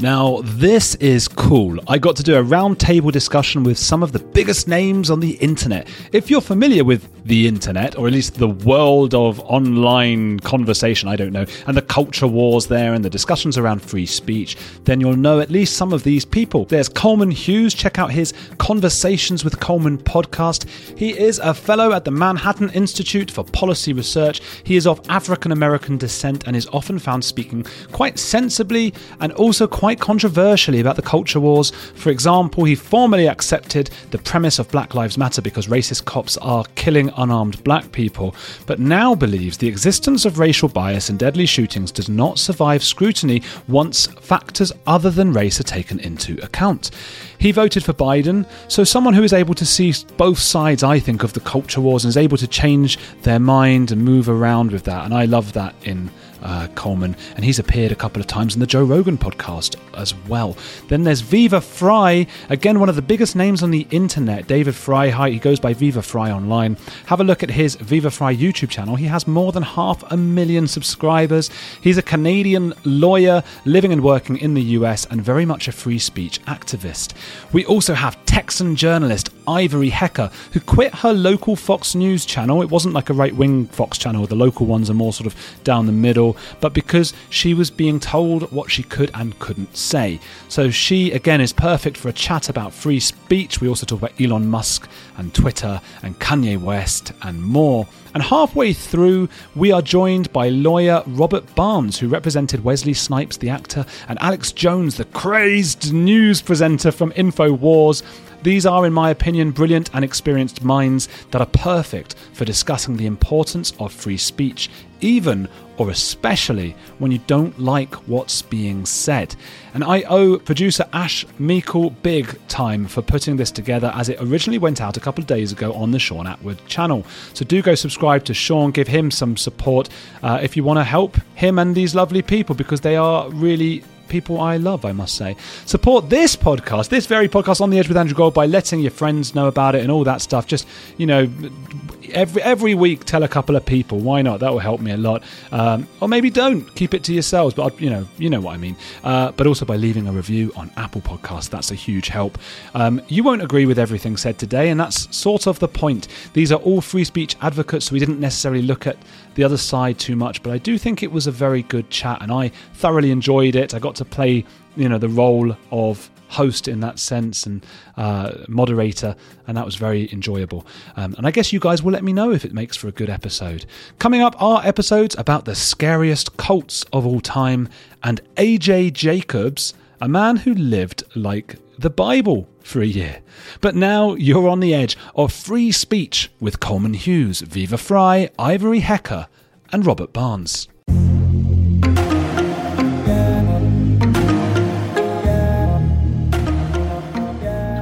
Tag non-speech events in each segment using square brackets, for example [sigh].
Now, this is cool. I got to do a roundtable discussion with some of the biggest names on the internet. If you're familiar with the internet, or at least the world of online conversation, I don't know, and the culture wars there and the discussions around free speech, then you'll know at least some of these people. There's Coleman Hughes. Check out his Conversations with Coleman podcast. He is a fellow at the Manhattan Institute for Policy Research. He is of African American descent and is often found speaking quite sensibly and also quite controversially about the culture wars. For example, he formally accepted the premise of Black Lives Matter because racist cops are killing unarmed black people, but now believes the existence of racial bias and deadly shootings does not survive scrutiny once factors other than race are taken into account. He voted for Biden, so someone who is able to see both sides, I think, of the culture wars and is able to change their mind and move around with that. And I love that in uh, Coleman, and he's appeared a couple of times in the Joe Rogan podcast as well. Then there's Viva Frei, again, one of the biggest names on the internet. David Frei, he goes by Viva Frei online. Have a look at his Viva Frei YouTube channel. He has more than half a million subscribers. He's a Canadian lawyer living and working in the US and very much a free speech activist. We also have Texan journalist Ivory Hecker, who quit her local Fox News channel. It wasn't like a right wing Fox channel, the local ones are more sort of down the middle, but because she was being told what she could and couldn't say. So she, again, is perfect for a chat about free speech. We also talk about Elon Musk and Twitter and Kanye West and more. And halfway through, we are joined by lawyer Robert Barnes, who represented Wesley Snipes, the actor, and Alex Jones, the crazed news presenter from InfoWars. These are, in my opinion, brilliant and experienced minds that are perfect for discussing the importance of free speech, even or especially when you don't like what's being said. And I owe producer Ash Meikle big time for putting this together as it originally went out a couple of days ago on the Sean Atwood channel. So do go subscribe to Sean, give him some support uh, if you want to help him and these lovely people because they are really people I love, I must say. Support this podcast, this very podcast on the edge with Andrew Gold by letting your friends know about it and all that stuff. Just, you know, every every week tell a couple of people. Why not? That will help me a lot. Um, or maybe don't keep it to yourselves. But you know, you know what I mean. Uh, but also by leaving a review on Apple Podcasts, that's a huge help. Um, you won't agree with everything said today, and that's sort of the point. These are all free speech advocates, so we didn't necessarily look at the other side too much. But I do think it was a very good chat, and I thoroughly enjoyed it. I got to play, you know, the role of host in that sense and uh, moderator, and that was very enjoyable. Um, and I guess you guys will let me know if it makes for a good episode. Coming up are episodes about the scariest cults of all time and AJ Jacobs, a man who lived like the Bible for a year. But now you're on the edge of free speech with Coleman Hughes, Viva Frei Ivory Hecker, and Robert Barnes.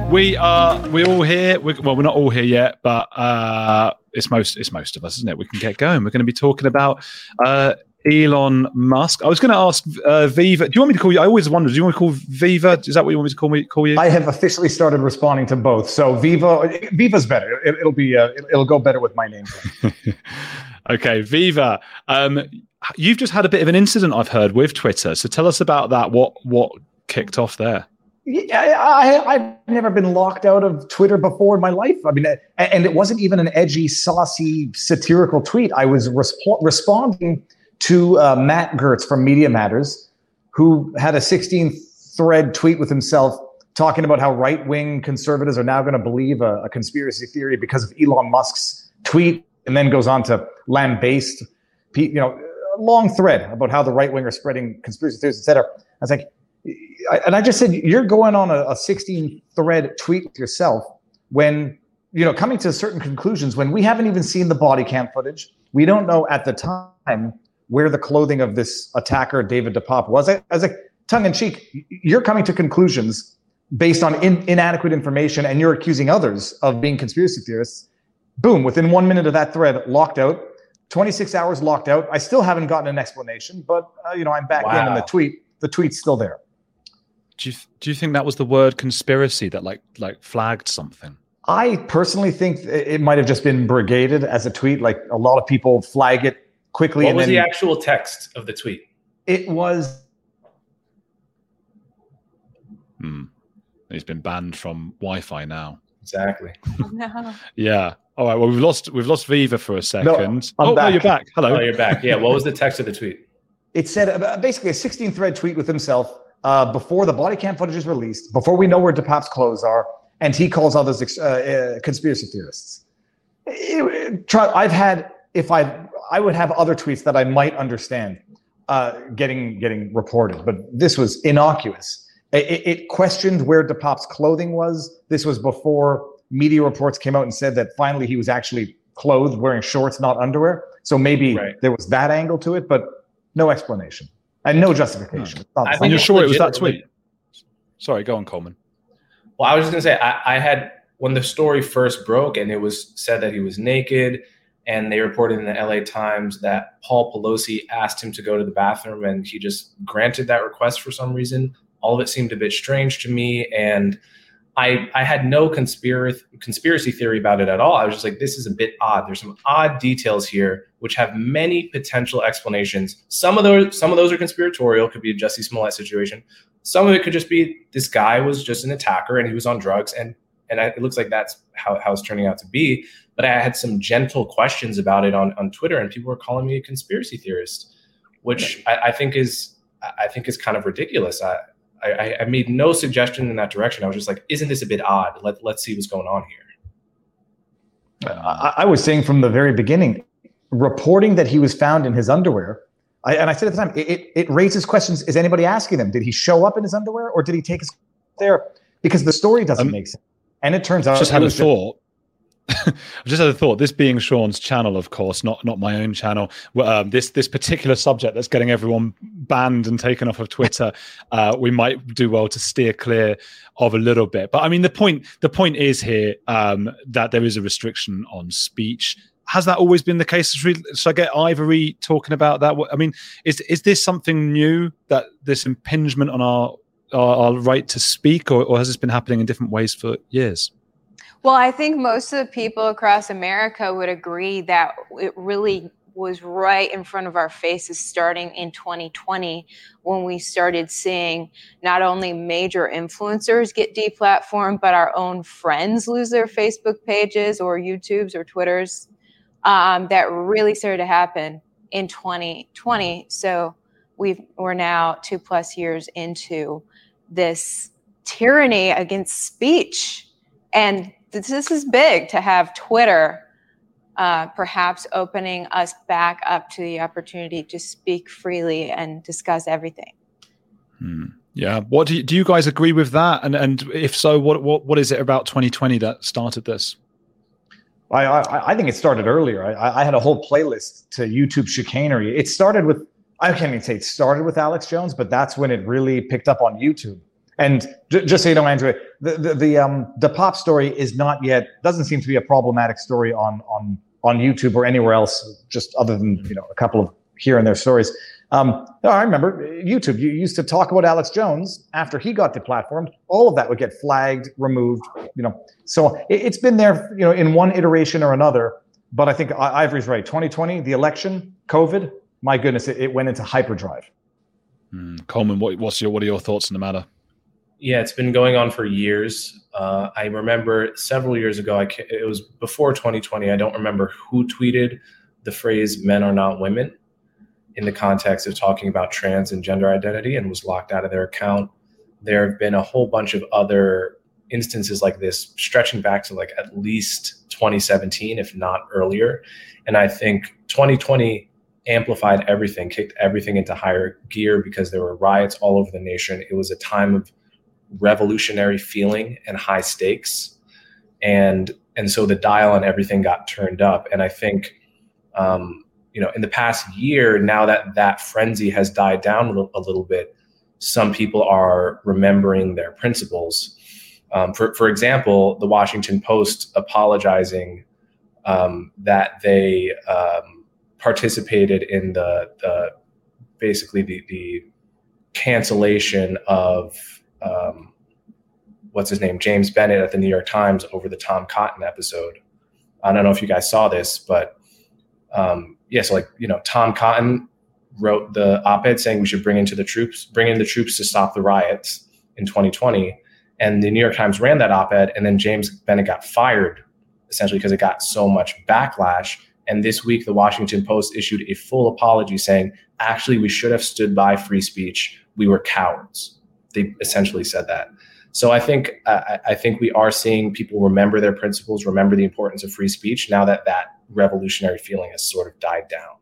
We are we're all here. We're, well, we're not all here yet, but uh, it's most it's most of us, isn't it? We can get going. We're going to be talking about uh, Elon Musk. I was going to ask uh, Viva. Do you want me to call you? I always wondered. Do you want to call Viva? Is that what you want me to call me? Call you? I have officially started responding to both. So Viva, Viva's better. It, will be. Uh, it'll go better with my name. [laughs] okay, Viva. Um, you've just had a bit of an incident. I've heard with Twitter. So tell us about that. What what kicked off there? Yeah, I, have never been locked out of Twitter before in my life. I mean, and it wasn't even an edgy, saucy, satirical tweet. I was resp- responding to uh, Matt Gertz from Media Matters, who had a 16 thread tweet with himself talking about how right wing conservatives are now going to believe a, a, conspiracy theory because of Elon Musk's tweet, and then goes on to lambaste, you know, long thread about how the right wing are spreading conspiracy theories, etc. I was like, and I just said, you're going on a, a 16 thread tweet with yourself when, you know, coming to certain conclusions when we haven't even seen the body cam footage. We don't know at the time where the clothing of this attacker, David DePape was. As a tongue in cheek, you're coming to conclusions based on in, inadequate information and you're accusing others of being conspiracy theorists. Boom, within one minute of that thread, locked out. 26 hours locked out. I still haven't gotten an explanation, but uh, you know I'm back wow. in, and the tweet, the tweet's still there. Do you do you think that was the word conspiracy that like like flagged something? I personally think it might have just been brigaded as a tweet. Like a lot of people flag it quickly. What was then, the actual text of the tweet? It was. Hmm. He's been banned from Wi-Fi now. Exactly. [laughs] no. Yeah. All right. Well, we've lost we've lost Viva for a second. No, oh, back. no, you're back. Hello. Oh, you're back. Yeah. What was the text of the tweet? It said uh, basically a 16 thread tweet with himself uh, before the body cam footage is released, before we know where DePape's clothes are, and he calls others uh, uh, conspiracy theorists. It, I've had if I I would have other tweets that I might understand uh, getting getting reported, but this was innocuous. It, it questioned where DePape's clothing was. This was before media reports came out and said that finally he was actually clothed, wearing shorts, not underwear. So maybe right. there was that angle to it, but no explanation and no justification. No. And you're sure it was that tweet? Sorry, go on, Coleman. Well, I was just gonna say I, I, had when the story first broke and it was said that he was naked, and they reported in the LA Times that Paul Pelosi asked him to go to the bathroom, and he just granted that request for some reason. All of it seemed a bit strange to me, and I I had no conspiracy conspiracy theory about it at all. I was just like, this is a bit odd. There's some odd details here which have many potential explanations. Some of those some of those are conspiratorial, could be a Jussie Smollett situation. Some of it could just be this guy was just an attacker and he was on drugs and and I, it looks like that's how, how it's turning out to be. But I had some gentle questions about it on, on Twitter, and people were calling me a conspiracy theorist, which I, I think is I think is kind of ridiculous. I, I, I made no suggestion in that direction. I was just like, isn't this a bit odd? Let, let's see what's going on here. I, I was saying from the very beginning, reporting that he was found in his underwear. I, and I said at the time, it, it, it raises questions. Is anybody asking them? Did he show up in his underwear or did he take his there? Because the story doesn't um, make sense. And it turns out just had a thought. I just had a thought. This being Sean's channel, of course, not not my own channel. Um, this this particular subject that's getting everyone banned and taken off of Twitter, [laughs] uh, we might do well to steer clear of a little bit. But I mean, the point the point is here um, that there is a restriction on speech. Has that always been the case? Should I get Ivory talking about that? I mean, is is this something new that this impingement on our our, our right to speak, or, or has this been happening in different ways for years? Well, I think most of the people across America would agree that it really was right in front of our faces starting in 2020 when we started seeing not only major influencers get deplatformed, but our own friends lose their Facebook pages or YouTubes or Twitters. Um, that really started to happen in 2020. So we've, we're now two plus years into this tyranny against speech. And this is big to have Twitter uh, perhaps opening us back up to the opportunity to speak freely and discuss everything. Hmm. Yeah. What do you, do you guys agree with that? And and if so, what what what is it about 2020 that started this? I I, I think it started earlier. I, I had a whole playlist to YouTube chicanery. It started with I can't even say it started with Alex Jones, but that's when it really picked up on YouTube. And j- just so you know, Andrew, the the the, um, the pop story is not yet doesn't seem to be a problematic story on on on YouTube or anywhere else, just other than you know a couple of here and there stories. Um, I remember YouTube. You used to talk about Alex Jones after he got deplatformed. All of that would get flagged, removed. You know, so it, has been there. You know, in one iteration or another. But I think Ivory's right. 2020, the election, COVID. My goodness, it, it went into hyperdrive. Mm, Coleman, what, what's your what are your thoughts on the matter? Yeah, it's been going on for years. Uh, I remember several years ago. I it was before 2020. I don't remember who tweeted the phrase "men are not women." in the context of talking about trans and gender identity and was locked out of their account. There have been a whole bunch of other instances like this stretching back to like at least 2017, if not earlier. And I think 2020 amplified everything, kicked everything into higher gear because there were riots all over the nation. It was a time of revolutionary feeling and high stakes. And and so the dial on everything got turned up. And I think um, you know in the past year now that that frenzy has died down a little, a little bit some people are remembering their principles um, for, for example the washington post apologizing um, that they um, participated in the, the basically the, the cancellation of um, what's his name james Bennet at the new york times over the tom cotton episode i don't know if you guys saw this but um, yeah, so like you know, Tom Cotton wrote the op-ed saying we should bring into the troops, bring in the troops to stop the riots in 2020, and the New York Times ran that op-ed, and then James Bennet got fired essentially because it got so much backlash. And this week, the Washington Post issued a full apology saying, actually, we should have stood by free speech. We were cowards. They essentially said that. So I think uh, I think we are seeing people remember their principles, remember the importance of free speech. Now that that revolutionary feeling has sort of died down.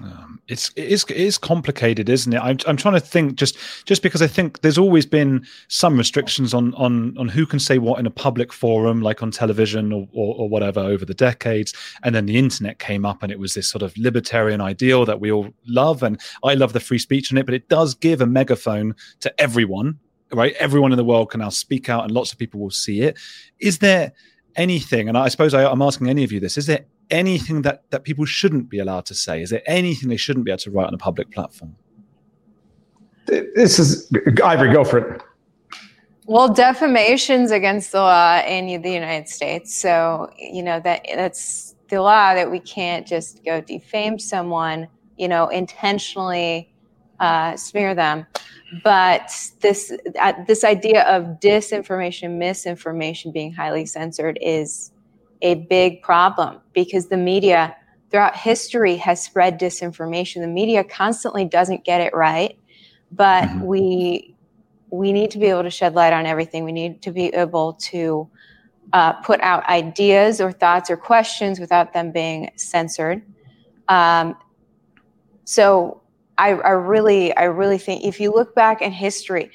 Um, it's it is it is complicated, isn't it? I'm I'm trying to think just just because I think there's always been some restrictions on on on who can say what in a public forum, like on television or, or, or whatever, over the decades, and then the internet came up, and it was this sort of libertarian ideal that we all love, and I love the free speech in it, but it does give a megaphone to everyone, right? Everyone in the world can now speak out, and lots of people will see it. Is there anything, and I suppose I, I'm asking any of you this, is there anything that, that people shouldn't be allowed to say? Is there anything they shouldn't be able to write on a public platform? This is Ivory, go for it. Well, defamation's against the law in the United States. So, you know, that that's the law that we can't just go defame someone, you know, intentionally uh, smear them. But this uh, this idea of disinformation, misinformation being highly censored is a big problem because the media throughout history has spread disinformation. The media constantly doesn't get it right, but mm-hmm. we we need to be able to shed light on everything. We need to be able to uh, put out ideas or thoughts or questions without them being censored. Um, so I, I really, I really think if you look back in history,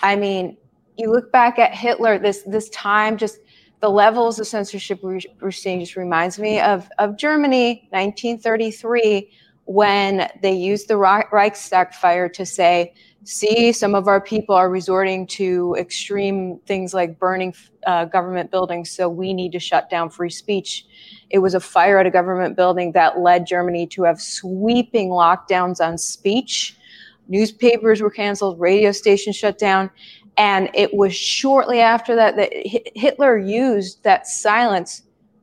I mean, you look back at Hitler, this this time, just the levels of censorship we're, seeing just reminds me of of Germany, 1933, when they used the Reichstag fire to say, "See, some of our people are resorting to extreme things like burning uh, government buildings, so we need to shut down free speech." It was a fire at a government building that led Germany to have sweeping lockdowns on speech. Newspapers were canceled, radio stations shut down. And it was shortly after that that Hitler used that silence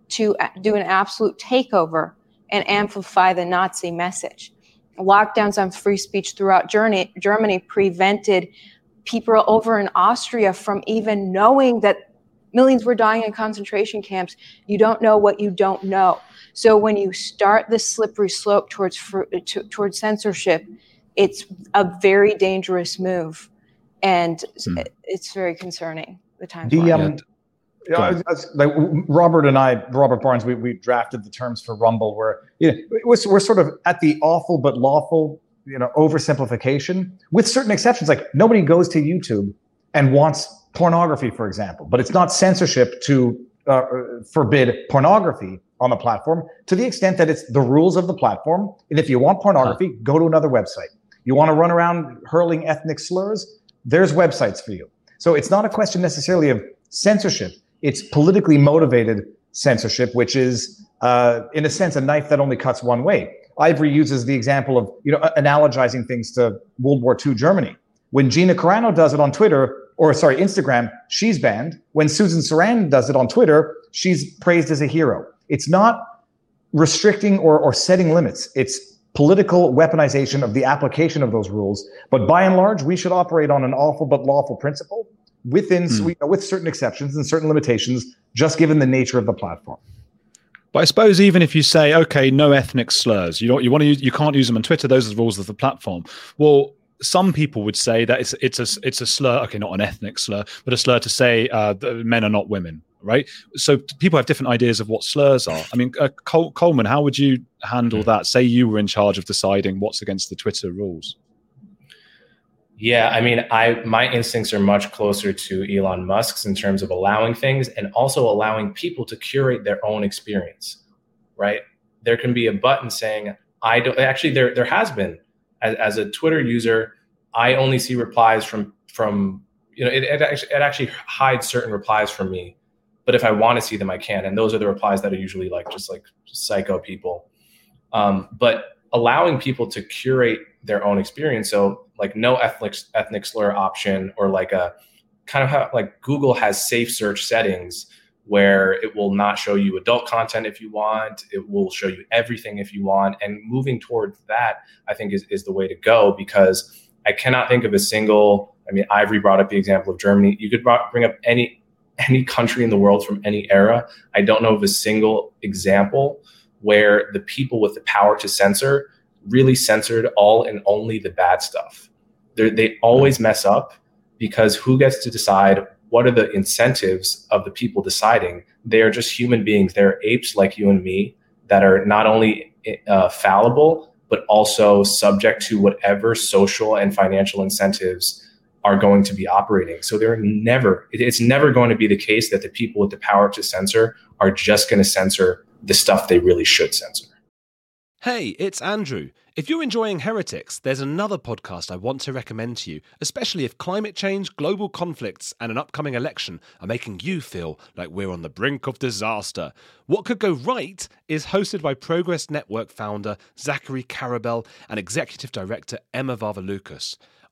to uh, do an absolute takeover and amplify the Nazi message. Lockdowns on free speech throughout Germany, prevented people over in Austria from even knowing that millions were dying in concentration camps. You don't know what you don't know. So when you start this slippery slope towards uh, towards censorship, it's a very dangerous move, and hmm. it's very concerning. The time. The, um, yeah, like Robert and I, Robert Barnes, we, we drafted the terms for Rumble, where you know, was, we're sort of at the awful but lawful, you know, oversimplification, with certain exceptions. Like nobody goes to YouTube and wants pornography, for example, but it's not censorship to uh, forbid pornography on the platform to the extent that it's the rules of the platform. And if you want pornography, huh. go to another website. You want to run around hurling ethnic slurs? There's websites for you. So it's not a question necessarily of censorship. It's politically motivated censorship, which is, uh, in a sense, a knife that only cuts one way. Ivory uses the example of you know analogizing things to World War II Germany. When Gina Carano does it on Twitter, or sorry, Instagram, she's banned. When Susan Sarandon does it on Twitter, she's praised as a hero. It's not restricting or, or setting limits. It's political weaponization of the application of those rules. But by and large, we should operate on an awful but lawful principle within mm. with certain exceptions and certain limitations, just given the nature of the platform. But I suppose even if you say, okay, no ethnic slurs, you don't, you want to use, you can't use them on Twitter. Those are the rules of the platform. Well, some people would say that it's it's a it's a slur. Okay, not an ethnic slur, but a slur to say uh, men are not women, right? So people have different ideas of what slurs are. I mean, uh, Col- Coleman, how would you handle hmm. that? Say you were in charge of deciding what's against the Twitter rules. Yeah, I mean, I my instincts are much closer to Elon Musk's in terms of allowing things and also allowing people to curate their own experience. Right? There can be a button saying, "I don't." Actually, there there has been as, as a Twitter user, I only see replies from from you know it, it actually, it actually hides certain replies from me, but if I want to see them, I can, and those are the replies that are usually like just like psycho people. Um, but allowing people to curate their own experience. So like no ethnic ethnic slur option or like a kind of how like Google has safe search settings where it will not show you adult content if you want it will show you everything if you want and moving towards that i think is, is the way to go because i cannot think of a single i mean ivory brought up the example of germany you could bring up any any country in the world from any era i don't know of a single example where the people with the power to censor really censored all and only the bad stuff. They're, they always mess up because who gets to decide what are the incentives of the people deciding? They are just human beings. They're apes like you and me that are not only uh, fallible, but also subject to whatever social and financial incentives are going to be operating. So they're never, it's never going to be the case that the people with the power to censor are just going to censor the stuff they really should censor. Hey, it's Andrew. If you're enjoying Heretics, there's another podcast I want to recommend to you, especially if climate change, global conflicts, and an upcoming election are making you feel like we're on the brink of disaster. What Could Go Right is hosted by Progress Network founder Zachary Karabell and executive director Emma Varvaloucas.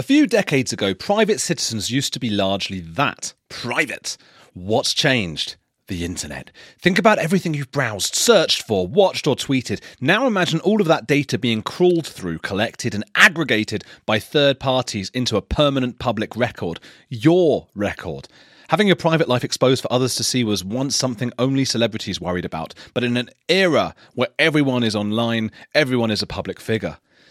A few decades ago, private citizens used to be largely that private. What's changed? The internet. Think about everything you've browsed, searched for, watched, or tweeted. Now imagine all of that data being crawled through, collected, and aggregated by third parties into a permanent public record. Your record. Having your private life exposed for others to see was once something only celebrities worried about, but in an era where everyone is online, everyone is a public figure.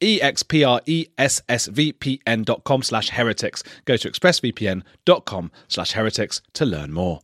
expressvpn.com slash heretics. Go to expressvpn.com slash heretics to learn more.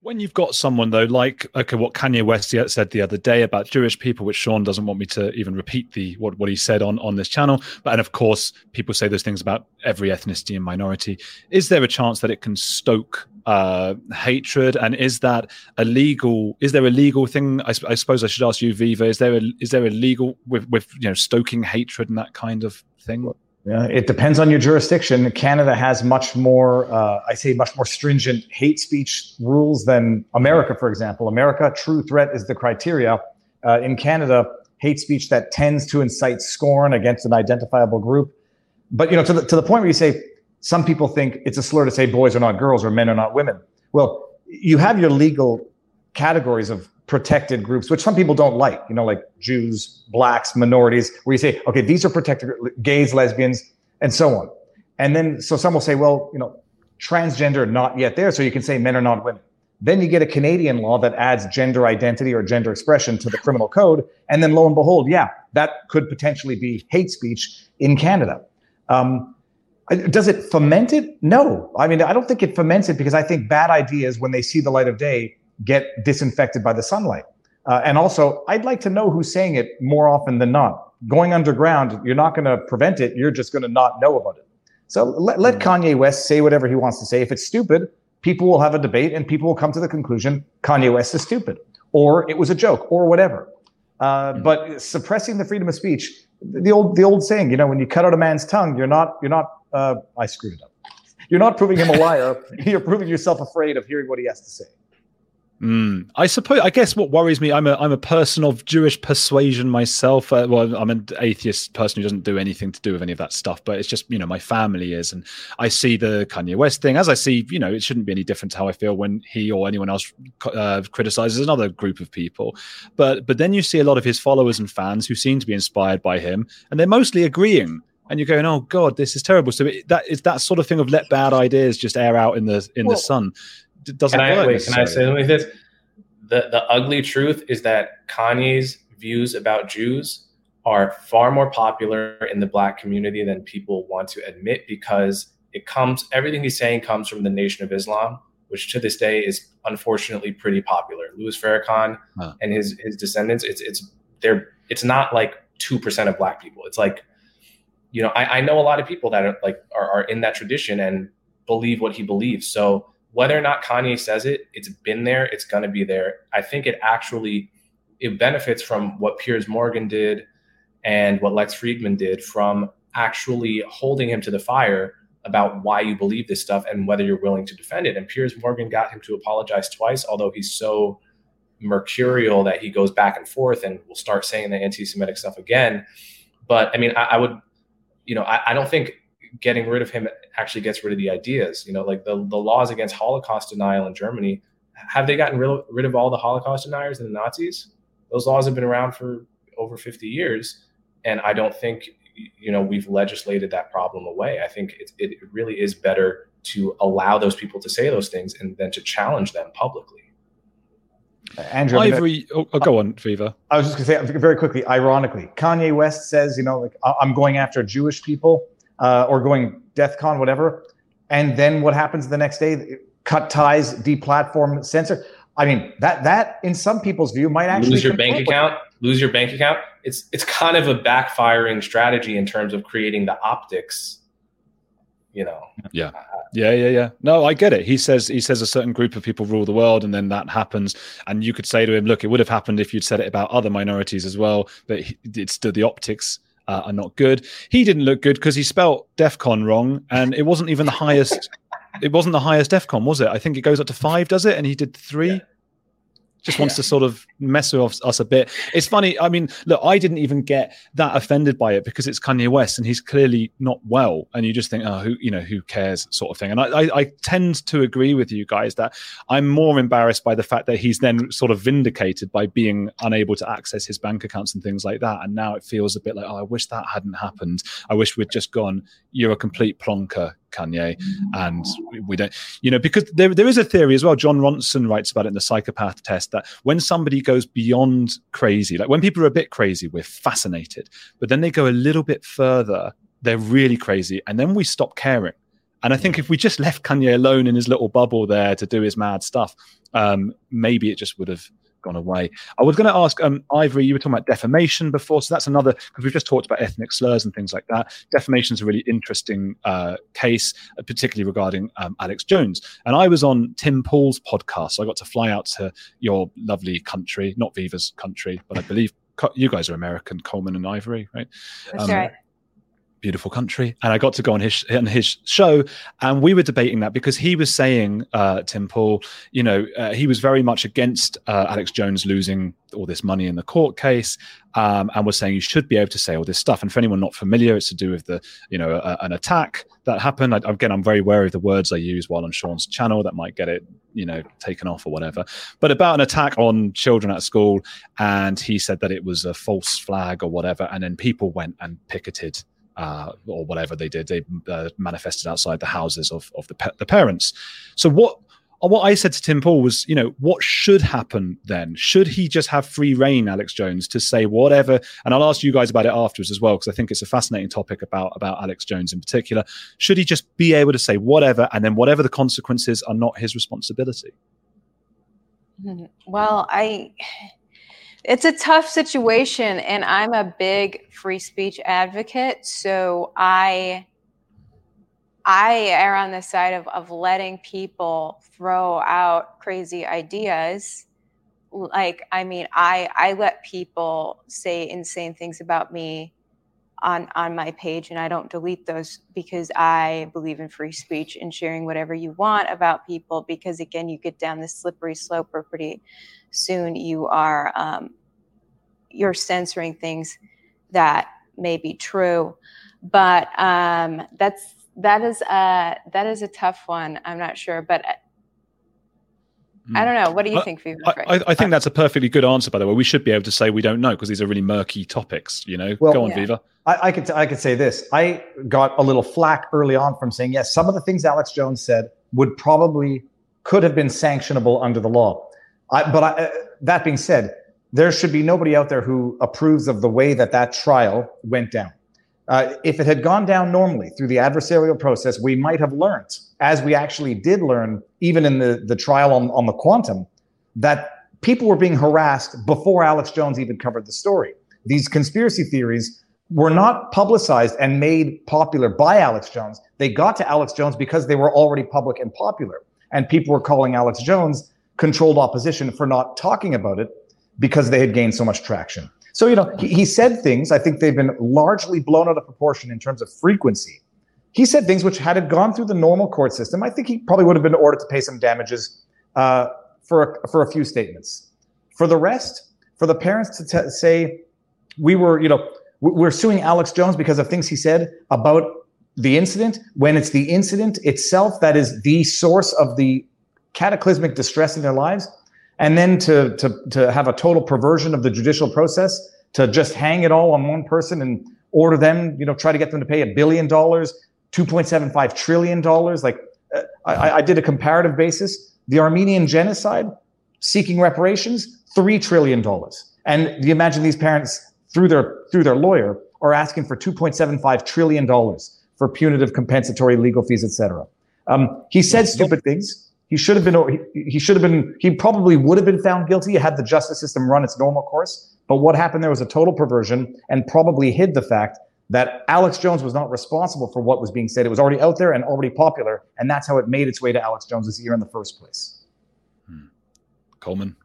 When you've got someone though, like okay, what Kanye West said the other day about Jewish people, which Sean doesn't want me to even repeat the what, what he said on on this channel, but and of course people say those things about every ethnicity and minority. Is there a chance that it can stoke uh, hatred, and is that a legal? Is there a legal thing? I, I suppose I should ask you, Viva. Is there a is there a legal with with you know stoking hatred and that kind of thing? Yeah, it depends on your jurisdiction. Canada has much more, uh, I say, much more stringent hate speech rules than America, for example. America, true threat is the criteria. Uh, in Canada, hate speech that tends to incite scorn against an identifiable group. But you know, to the to the point where you say some people think it's a slur to say boys are not girls or men are not women. Well, you have your legal categories of protected groups, which some people don't like, you know, like Jews, blacks, minorities, where you say, okay, these are protected gays, lesbians, and so on. And then, so some will say, well, you know, transgender not yet there. So you can say men are not women. Then you get a Canadian law that adds gender identity or gender expression to the criminal code. And then lo and behold, yeah, that could potentially be hate speech in Canada. Um, does it foment it? No. I mean, I don't think it foments it because I think bad ideas, when they see the light of day, get disinfected by the sunlight. Uh, and also, I'd like to know who's saying it more often than not. Going underground, you're not going to prevent it. You're just going to not know about it. So let, let mm-hmm. Kanye West say whatever he wants to say. If it's stupid, people will have a debate and people will come to the conclusion Kanye West is stupid or it was a joke or whatever. Uh, mm-hmm. But suppressing the freedom of speech, the old the old saying, you know, when you cut out a man's tongue, you're not you're not. Uh, I screwed it up. You're not proving him a liar. [laughs] you're proving yourself afraid of hearing what he has to say. Mm. I suppose. I guess what worries me. I'm a I'm a person of Jewish persuasion myself. Uh, well, I'm an atheist person who doesn't do anything to do with any of that stuff. But it's just you know my family is, and I see the Kanye West thing as I see. You know, it shouldn't be any different to how I feel when he or anyone else uh, criticizes another group of people. But but then you see a lot of his followers and fans who seem to be inspired by him, and they're mostly agreeing and you're going, "Oh God, this is terrible." So it, that is that sort of thing of let bad ideas just air out in the in well, the sun doesn't can work. I, wait, can I say something like this? The the ugly truth is that Kanye's views about Jews are far more popular in the black community than people want to admit because it comes everything he's saying comes from the Nation of Islam, which to this day is unfortunately pretty popular. Louis Farrakhan huh. and his his descendants, it's it's they're it's not like two percent of black people. It's like, you know, I, I know a lot of people that are like are, are in that tradition and believe what he believes. So whether or not Kanye says it, it's been there, it's going to be there. I think it actually it benefits from what Piers Morgan did and what Lex Fridman did from actually holding him to the fire about why you believe this stuff and whether you're willing to defend it. And Piers Morgan got him to apologize twice, although he's so mercurial that he goes back and forth and will start saying the anti-Semitic stuff again. But I mean, I, I would, you know, I, I don't think getting rid of him actually gets rid of the ideas. You know, like the, the laws against Holocaust denial in Germany, have they gotten rid, rid of all the Holocaust deniers and the Nazis? Those laws have been around for over 50 years. And I don't think, you know, we've legislated that problem away. I think it, it really is better to allow those people to say those things and then to challenge them publicly. Andrew, Ivory, oh, oh, go on, Viva. I was just going to say very quickly, ironically, Kanye West says, you know, like I'm going after Jewish people uh, or going DEF CON, whatever. And then what happens the next day? Cut ties, deplatform, censor. I mean, that that in some people's view might actually lose your bank account. Lose your bank account. It's it's kind of a backfiring strategy in terms of creating the optics. You know. Yeah. Yeah, yeah, yeah. No, I get it. He says he says a certain group of people rule the world, and then that happens. And you could say to him, "Look, it would have happened if you'd said it about other minorities as well." But it's still the optics uh, are not good. He didn't look good because he spelt DEFCON wrong, and it wasn't even the highest. it wasn't the highest DEFCON, was it? I think it goes up to five, does it? And he did three. Yeah just wants yeah. to sort of mess with us a bit. It's funny. I mean, look, I didn't even get that offended by it because it's Kanye West and he's clearly not well. And you just think, oh, who, you know, who cares, sort of thing. And I, I, I tend to agree with you guys that I'm more embarrassed by the fact that he's then sort of vindicated by being unable to access his bank accounts and things like that. And now it feels a bit like, oh, I wish that hadn't happened. I wish we'd just gone, you're a complete plonker Kanye, and we don't, you know, because there, there is a theory as well. Jon Ronson writes about it in the psychopath test that when somebody goes beyond crazy, like when people are a bit crazy, we're fascinated, but then they go a little bit further, they're really crazy, and then we stop caring. And I think if we just left Kanye alone in his little bubble there to do his mad stuff, um, maybe it just would have gone away. I was going to ask um, Ivory, you were talking about defamation before, so that's another because we've just talked about ethnic slurs and things like that. Defamation is a really interesting uh, case, uh, particularly regarding um, Alex Jones. And I was on Tim Pool's podcast, so I got to fly out to your lovely country, not Viva's country, but I believe you guys are American, Coleman and Ivory, right? That's um, right beautiful country and i got to go on his on his show and we were debating that because he was saying uh, tim Pool, you know uh, he was very much against uh, alex jones losing all this money in the court case um, and was saying you should be able to say all this stuff. And for anyone not familiar it's to do with the you know a, an attack that happened. I, again i'm very wary of the words i use while on sean's channel that might get it you know taken off or whatever. But about an attack on children at school and he said that it was a false flag or whatever and then people went and picketed uh, or whatever they did. They uh, manifested outside the houses of, of the, the parents. So what what I said to Tim Pool was, you know, what should happen then? Should he just have free reign, Alex Jones, to say whatever? And I'll ask you guys about it afterwards as well, because I think it's a fascinating topic about about Alex Jones in particular. Should he just be able to say whatever, and then whatever the consequences are not his responsibility? [laughs] Well, I it's a tough situation and i'm a big free speech advocate so i i err on the side of, of letting people throw out crazy ideas. Like i mean i i let people say insane things about me on on my page and i don't delete those because i believe in free speech and sharing whatever you want about people because again you get down this slippery slope where pretty soon you are um, you're censoring things that may be true but um, that's that is a that is a tough one i'm not sure but I don't know. What do you think, I, I, I, think that's a perfectly good answer, by the way. We should be able to say we don't know because these are really murky topics. You know, well, go on, yeah. Viva. I, I could t- I could say this. I got a little flack early on from saying yes. Some of the things Alex Jones said would probably could have been sanctionable under the law. I, but uh, that being said, there should be nobody out there who approves of the way that that trial went down. Uh, if it had gone down normally through the adversarial process, we might have learned, as we actually did learn, even in the, the trial on, on the quantum, that people were being harassed before Alex Jones even covered the story. These conspiracy theories were not publicized and made popular by Alex Jones. They got to Alex Jones because they were already public and popular. And people were calling Alex Jones controlled opposition for not talking about it because they had gained so much traction. So, you know, he, he said things, I think they've been largely blown out of proportion in terms of frequency. He said things which, had it gone through the normal court system, I think he probably would have been ordered to pay some damages uh, for, a, for a few statements. For the rest, for the parents to t- say, we were, you know, we're suing Alex Jones because of things he said about the incident, when it's the incident itself that is the source of the cataclysmic distress in their lives, and then to to to have a total perversion of the judicial process to just hang it all on one person and order them you know try to get them to pay a billion dollars 2.75 trillion dollars. Like uh, I, I did a comparative basis. The armenian genocide seeking reparations three trillion dollars. And you imagine these parents through their through their lawyer are asking for 2.75 trillion dollars for punitive compensatory legal fees etc um, he said stupid things he should have been, he should have been, he probably would have been found guilty had the justice system run its normal course. But what happened there was a total perversion and probably hid the fact that Alex Jones was not responsible for what was being said. It was already out there and already popular. And that's how it made its way to Alex Jones's ear in the first place. Hmm. Coleman.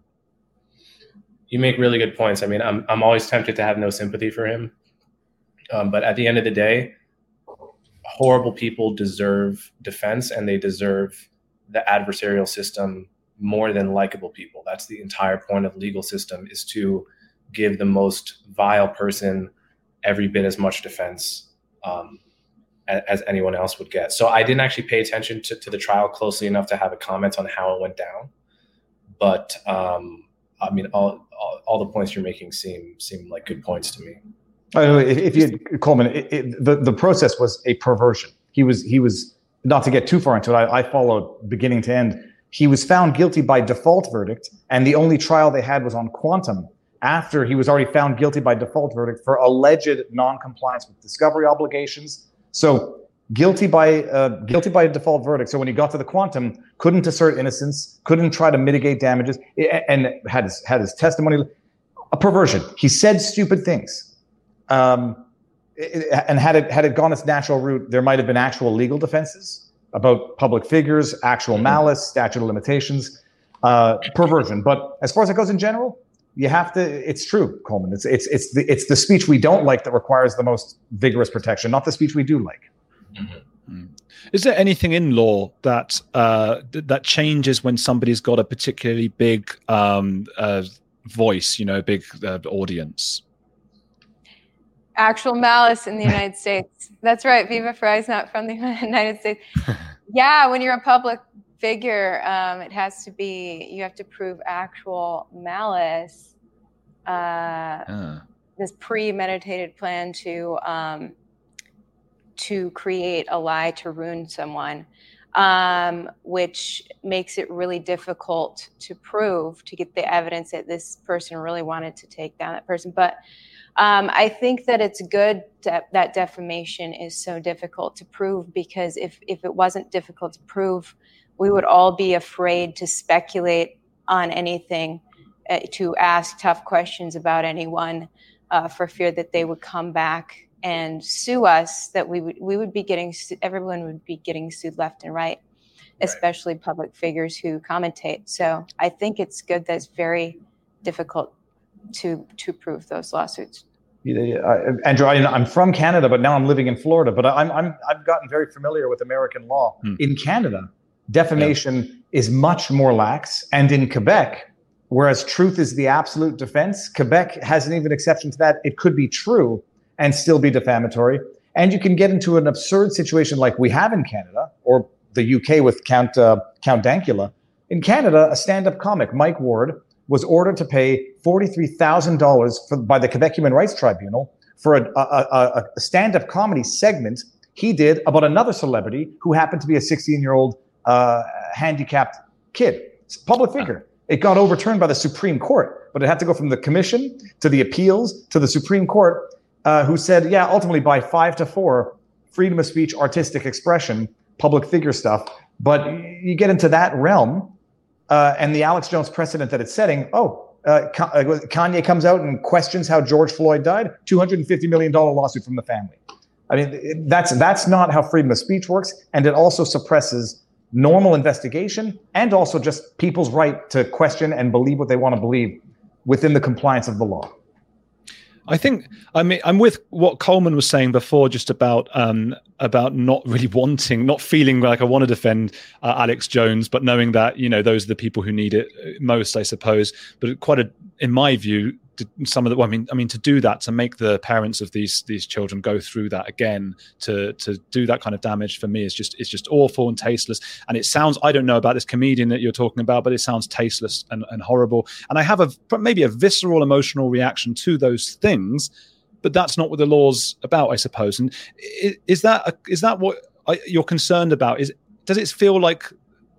You make really good points. I mean, I'm, I'm always tempted to have no sympathy for him. Um, but at the end of the day, horrible people deserve defense and they deserve the adversarial system more than likable people. That's the entire point of legal system is to give the most vile person every bit as much defense um, as, anyone else would get. So I didn't actually pay attention to, to, the trial closely enough to have a comment on how it went down. But um, I mean, all, all, all the points you're making seem seem like good points to me. Know if, if you Coleman, it, it, the the process was a perversion. He was he was not to get too far into it, I, I followed beginning to end. He was found guilty by default verdict, and the only trial they had was on quantum after he was already found guilty by default verdict for alleged non-compliance with discovery obligations. So guilty by uh, guilty by default verdict. So when he got to the quantum, couldn't assert innocence, couldn't try to mitigate damages, and had his, had his testimony a perversion. He said stupid things, um, and had it had it gone its natural route, there might have been actual legal defenses about public figures, actual mm-hmm. malice, statute of limitations, uh, perversion. But as far as it goes in general, you have to. It's true, Coleman. It's it's it's the it's the speech we don't like that requires the most vigorous protection, not the speech we do like. Mm-hmm. Is there anything in law that uh, that changes when somebody's got a particularly big um, uh, voice, you know, big uh, audience? Actual malice in the United States. [laughs] That's right. Viva Frei is not from the [laughs] United States. [laughs] yeah, when you're a public figure, um, it has to be. You have to prove actual malice. Uh, This premeditated plan to um, to create a lie to ruin someone, um, which makes it really difficult to prove to get the evidence that this person really wanted to take down that person. But um, I think that it's good that, that defamation is so difficult to prove because if, if it wasn't difficult to prove, we would all be afraid to speculate on anything, uh, to ask tough questions about anyone uh, for fear that they would come back and sue us that we would we would be getting everyone would be getting sued left and right. especially public figures who commentate. So i think it's good that it's very difficult to to prove those lawsuits Yeah, Andrew, I, am from Canada, but now I'm living in Florida. But I'm, I'm I've gotten very familiar with American law. Hmm. In Canada, defamation yeah. is much more lax, and in Quebec, whereas truth is the absolute defense, Quebec has an even exception to that. It could be true, and still be defamatory. And you can get into an absurd situation like we have in Canada or the UK with Count uh, Count Dankula. In Canada, a stand-up comic, Mike Ward, was ordered to pay forty-three thousand dollars by the Quebec Human Rights Tribunal for a, a, a, a stand-up comedy segment he did about another celebrity who happened to be a 16-year-old uh, handicapped kid, public figure. It got overturned by the Supreme Court, but it had to go from the commission to the appeals to the Supreme Court uh, who said, yeah, ultimately by five to four, freedom of speech, artistic expression, public figure stuff. But you get into that realm, uh, and the Alex Jones precedent that it's setting. Oh, uh, uh Kanye comes out and questions how George Floyd died. Two hundred and fifty million dollar lawsuit from the family. I mean, that's that's not how freedom of speech works, and it also suppresses normal investigation and also just people's right to question and believe what they want to believe within the compliance of the law. I think I mean I'm with what Coleman was saying before, just about um, about not really [laughs] wanting, not feeling like I want to defend uh, Alex Jones, but knowing that you know those are the people who need it most, I suppose. But quite a, in my view, some of the well, I mean I mean to do that to make the parents of these these children go through that again to to do that kind of damage for me is just it's just awful and tasteless. And it sounds I don't know about this comedian that you're talking about but it sounds tasteless and, and horrible. And I have a maybe a visceral emotional reaction to those things but that's not what the law's about I suppose. And is that is that what uh, you're concerned about? Is does it feel like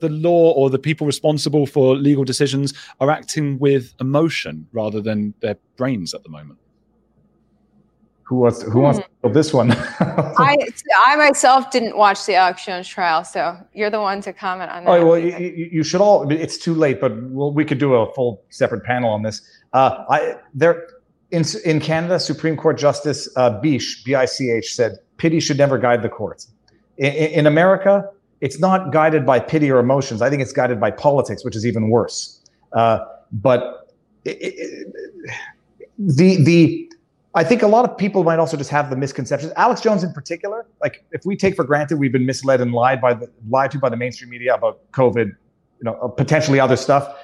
the law or the people responsible for legal decisions are acting with emotion rather than their brains at the moment. Who wants who wants this one? [laughs] I I myself didn't watch the Alex Jones trial, so you're the one to comment on that. Oh well, you, you, should all. It's too late, but well, we could do a full separate panel on this. Uh, I there in in Canada, Supreme Court Justice uh, Bish B I C H said pity should never guide the courts. In, in America, it's not guided by pity or emotions. I think it's guided by politics, which is even worse. Uh, but it, it, the the I think a lot of people might also just have the misconceptions. Alex Jones, in particular, like if we take for granted we've been misled and lied by the lied to by the mainstream media about COVID, you know, uh, potentially other stuff.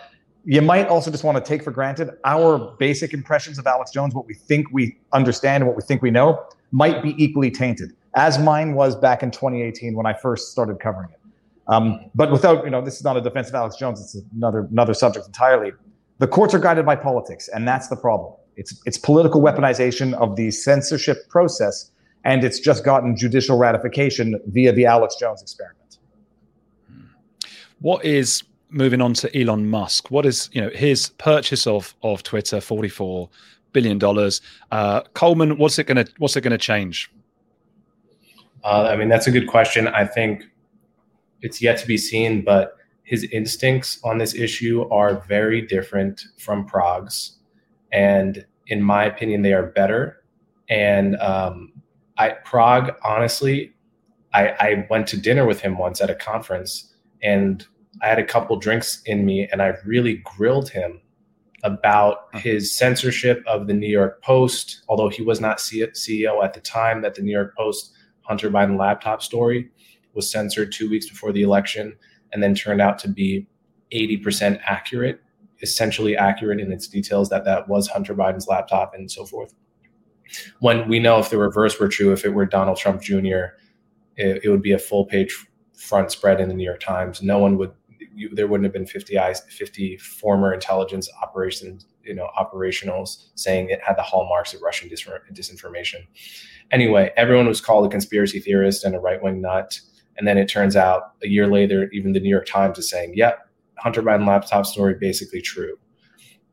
You might also just want to take for granted our basic impressions of Alex Jones, what we think we understand and what we think we know, might be equally tainted as mine was back in 2018 when I first started covering it. Um, but without, you know, this is not a defense of Alex Jones. It's another another subject entirely. The courts are guided by politics, and that's the problem. It's it's political weaponization of the censorship process, and it's just gotten judicial ratification via the Alex Jones experiment. What is moving on to Elon Musk? What is you know his purchase of of Twitter, forty four billion dollars? Uh, Coleman, what's it gonna what's it gonna change? Uh, I mean, that's a good question. I think it's yet to be seen, but his instincts on this issue are very different from Parag's. And in my opinion, they are better. And um, I, Parag, honestly, I, I went to dinner with him once at a conference and I had a couple drinks in me and I really grilled him about his censorship of the New York Post, although he was not CEO at the time that the New York Post Hunter Biden laptop story was censored two weeks before the election and then turned out to be 80% accurate, essentially accurate in its details that that was Hunter Biden's laptop and so forth. When we know if the reverse were true, if it were Donald Trump Jr., it, it would be a full page front spread in the New York Times. No one would you, there wouldn't have been 50 eyes, 50 former intelligence operations, you know, operationals saying it had the hallmarks of Russian dis- disinformation. Anyway, everyone was called a conspiracy theorist and a right wing nut. And then it turns out a year later, even the New York Times is saying, yep, Hunter Biden laptop story basically true.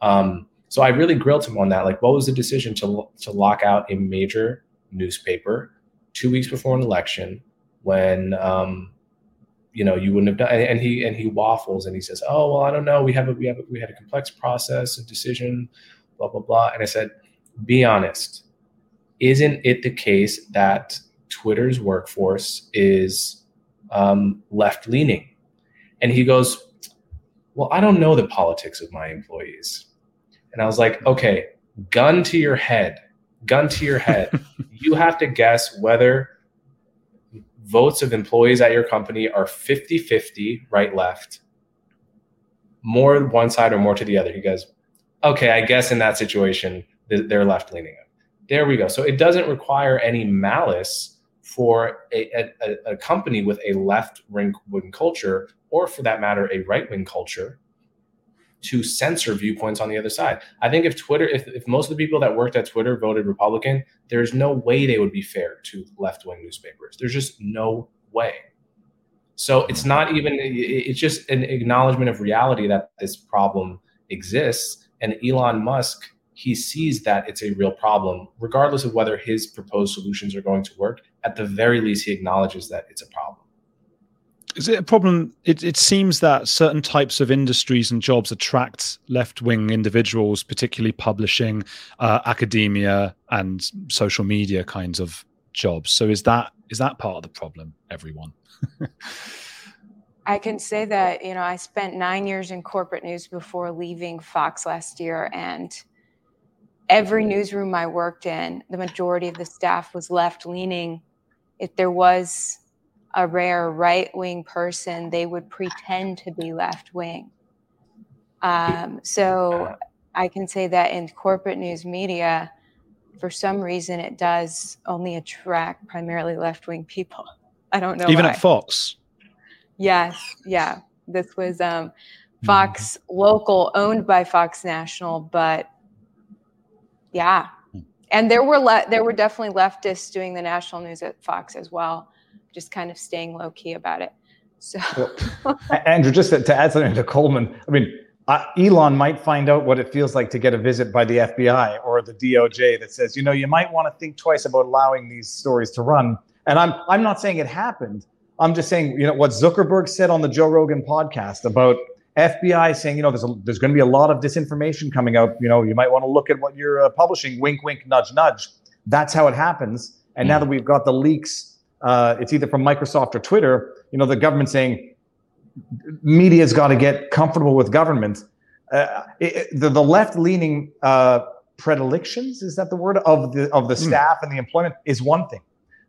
Um, so I really grilled him on that. Like, what was the decision to, to lock out a major newspaper two weeks before an election when um, you know you wouldn't have done and he and he waffles and he says oh well i don't know. We have a we have a, we had a complex process a decision blah blah blah. And i said be honest. Isn't it the case that twitter's workforce is um, left leaning and he goes well i don't know the politics of my employees. And i was like okay gun to your head gun to your head. [laughs] You have to guess whether votes of employees at your company are 50 50, right, left, more one side or more to the other. He goes, okay, I guess in that situation, they're left leaning. There we go. So it doesn't require any malice for a, a, a company with a left wing culture, or for that matter, a right wing culture, to censor viewpoints on the other side. I think if Twitter, if, if most of the people that worked at Twitter voted Republican, there's no way they would be fair to left wing newspapers. There's just no way. So it's not even, it's just an acknowledgement of reality that this problem exists. And Elon Musk, he sees that it's a real problem, regardless of whether his proposed solutions are going to work. At the very least, he acknowledges that it's a problem. Is it a problem? It, it seems that certain types of industries and jobs attract left wing individuals, particularly publishing, uh, academia, and social media kinds of jobs. So is that is that part of the problem? Everyone. [laughs] I can say that you know I spent nine years in corporate news before leaving Fox last year, and every newsroom I worked in, the majority of the staff was left leaning. If there was a rare right wing person, they would pretend to be left wing. Um, so I can say that in corporate news media, for some reason, it does only attract primarily left wing people. [laughs] I don't know. Even why. at Fox. Yes. Yeah. This was um, Fox mm-hmm. local, owned by Fox National, but yeah. And there were le- there were definitely leftists doing the national news at Fox as well just kind of staying low key about it. So, well, [laughs] Andrew, just to, to, add something to Coleman, I mean, uh, Elon might find out what it feels like to get a visit by the FBI or the DOJ that says, you know, you might want to think twice about allowing these stories to run. And I'm I'm not saying it happened. I'm just saying, you know, what Zuckerberg said on the Joe Rogan podcast about FBI saying, you know, there's a, there's going to be a lot of disinformation coming out. You know, you might want to look at what you're uh, publishing. Wink, wink, nudge, nudge. That's how it happens. And mm. now that we've got the leaks uh, it's either from Microsoft or Twitter, you know, the government saying media's got to get comfortable with government. Uh, it, the, the left leaning uh, predilections is that the word of the of the hmm. staff and the employment is one thing,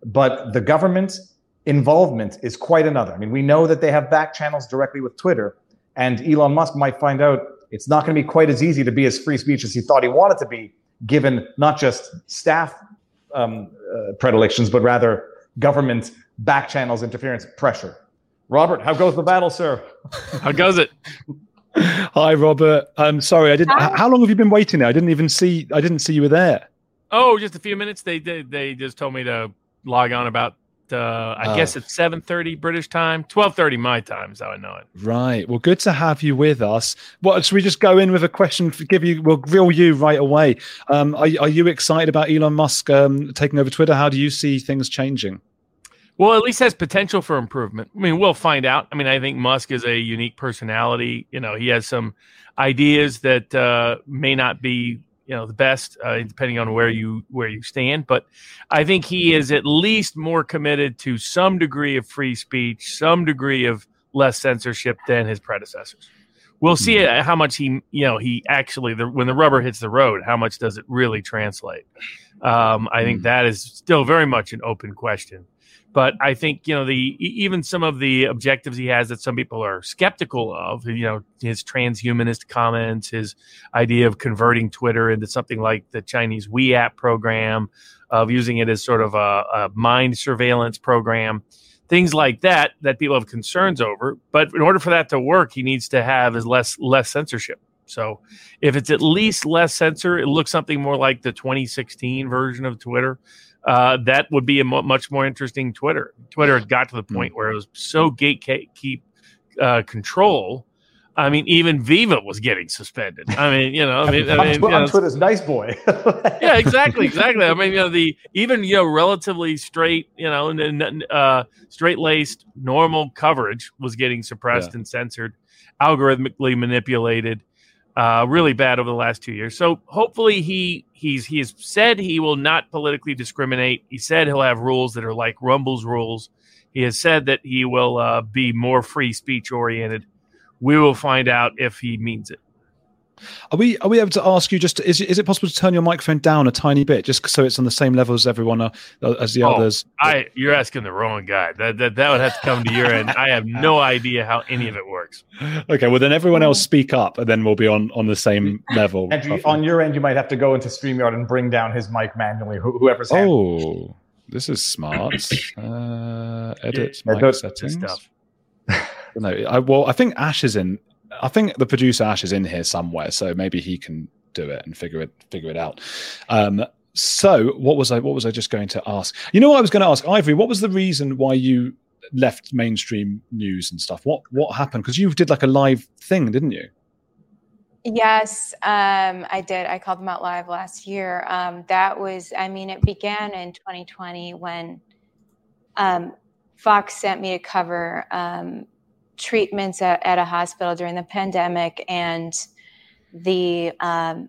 but the government involvement is quite another. I mean, we know that they have back channels directly with Twitter, and Elon Musk might find out it's not going to be quite as easy to be as free speech as he thought he wanted to be, given not just staff um, uh, predilections, but rather government back channels interference pressure. Robert, how goes the battle, sir? [laughs] How goes it? Hi, Robert. I'm sorry, I didn't. Hi. How long have you been waiting there? I didn't even see. I didn't see you were there. Oh, just a few minutes. They they, they just told me to log on about. Uh, I oh. guess it's seven thirty British time, twelve thirty my time, is how I know it. Right. Well, good to have you with us. What should we just go in with a question? Give you, we'll grill you right away. Um, are, are you excited about Elon Musk um, taking over Twitter? How do you see things changing? Well, at least has potential for improvement. I mean, we'll find out. I mean, I think Musk is a unique personality. You know, he has some ideas that uh, may not be you know the best uh, depending on where you where you stand but i think he is at least more committed to some degree of free speech some degree of less censorship than his predecessors we'll see mm-hmm. how much he you know he actually the, when the rubber hits the road how much does it really translate um, i think mm-hmm. that is still very much an open question but I think you know the even some of the objectives he has that some people are skeptical of. You know his transhumanist comments, his idea of converting Twitter into something like the Chinese WeChat program, of using it as sort of a, a mind surveillance program, things like that that people have concerns over. But in order for that to work, he needs to have is less less censorship. So if it's at least less censor, it looks something more like the 2016 version of Twitter uh, that would be a much more interesting Twitter. Twitter had got to the hmm. point where it was so gatekeep uh, control. I mean, even Viva was getting suspended. I mean, you know, I [laughs] mean, I mean, you know, Twitter's nice boy. [laughs] yeah, exactly, exactly. I mean, you know, the even you know relatively straight, you know, and uh, straight laced normal coverage was getting suppressed yeah. and censored, algorithmically manipulated uh, really bad over the last two years. So hopefully he he's he has said he will not politically discriminate. He said he'll have rules that are like Rumble's rules. He has said that he will uh, be more free speech oriented. We will find out if he means it. Are we are we able to ask you just is is it possible to turn your microphone down a tiny bit just so it's on the same level as everyone uh, as the oh, others? I you're asking the wrong guy. That, that that would have to come to your end. I have no [laughs] idea how any of it works. Okay, well then everyone else speak up and then we'll be on on the same level. Andrew, on your end, you might have to go into Streamyard and bring down his mic manually. whoever's on. oh, this is smart. [coughs] uh, edit yeah, mic settings. Stuff. no, I, well, I think Ash is in I think the producer Ash is in here somewhere, so maybe he can do it and figure it figure it out. Um, so what was I what was I just going to ask? You know what I was going to ask Ivory, what was the reason why you left mainstream news and stuff? What what happened? Because you did like a live thing, didn't you? Yes, um, I did. I called them out live last year. Um, that was, I mean, it began in 2020 when um, Fox sent me to cover um, treatments at, at a hospital during the pandemic, and the um,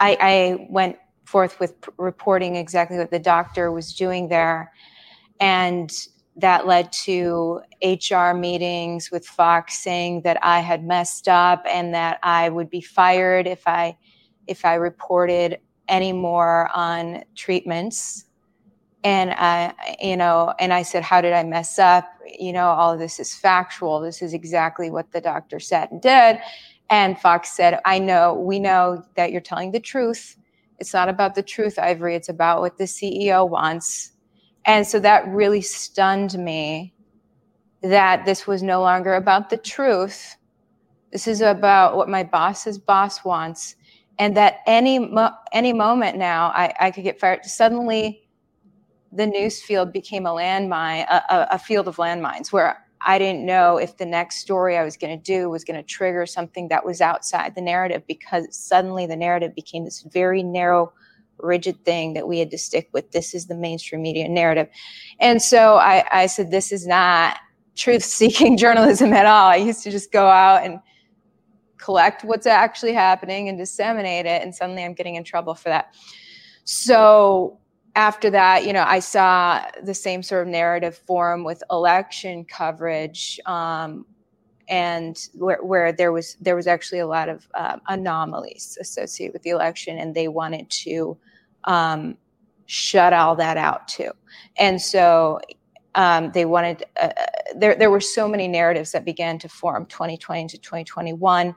I, I went forth with reporting exactly what the doctor was doing there, and that led to HR meetings with Fox saying that I had messed up and that I would be fired if I if I reported any more on treatments and I, you know, and I said, "How did I mess up?" You know, all of this is factual. This is exactly what the doctor said and did. And Fox said, "I know. We know that you're telling the truth. It's not about the truth, Ivory. It's about what the CEO wants." And so that really stunned me that this was no longer about the truth. This is about what my boss's boss wants, and that any mo- any moment now I, I could get fired. Suddenly the news field became a landmine, a, a, field of landmines where I didn't know if the next story I was going to do was going to trigger something that was outside the narrative because suddenly the narrative became this very narrow, rigid thing that we had to stick with. This is the mainstream media narrative. And so I, I said, this is not truth seeking [laughs] journalism at all. I used to just go out and collect what's actually happening and disseminate it. And suddenly I'm getting in trouble for that. So after that, you know, I saw the same sort of narrative form with election coverage, um, and where, where, there was there was actually a lot of uh, anomalies associated with the election, and they wanted to um, shut all that out too. And so um, they wanted uh, there there were so many narratives that began to form 2020 to 2021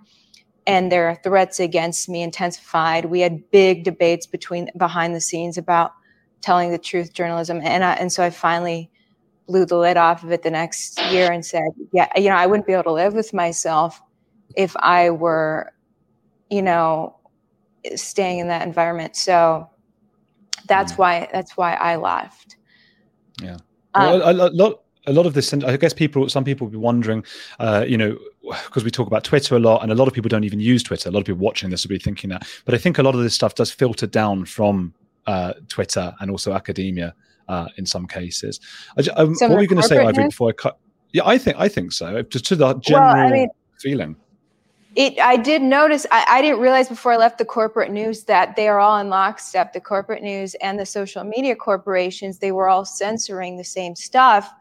and their threats against me intensified we had big debates between behind the scenes about telling the truth journalism. And I, and so I finally blew the lid off of it the next year and said, yeah, you know, I wouldn't be able to live with myself if I were, you know, staying in that environment. So that's mm. why that's why I left. Yeah. Well, um, a, a, lot a lot of this, I guess people, some people will be wondering, uh, you know, because we talk about Twitter a lot, and a lot of people don't even use Twitter. A lot of people watching this will be thinking that, but I think a lot of this stuff does filter down from uh, Twitter and also academia uh, in some cases. I, um, what were you going to say, Ivory? Before I cut? Yeah, I think I think so. Just to the general well, I mean, feeling. It, I did notice. I, I, didn't realize before I left the corporate news that they are all in lockstep. The corporate news and the social media corporations, they were all censoring the same stuff.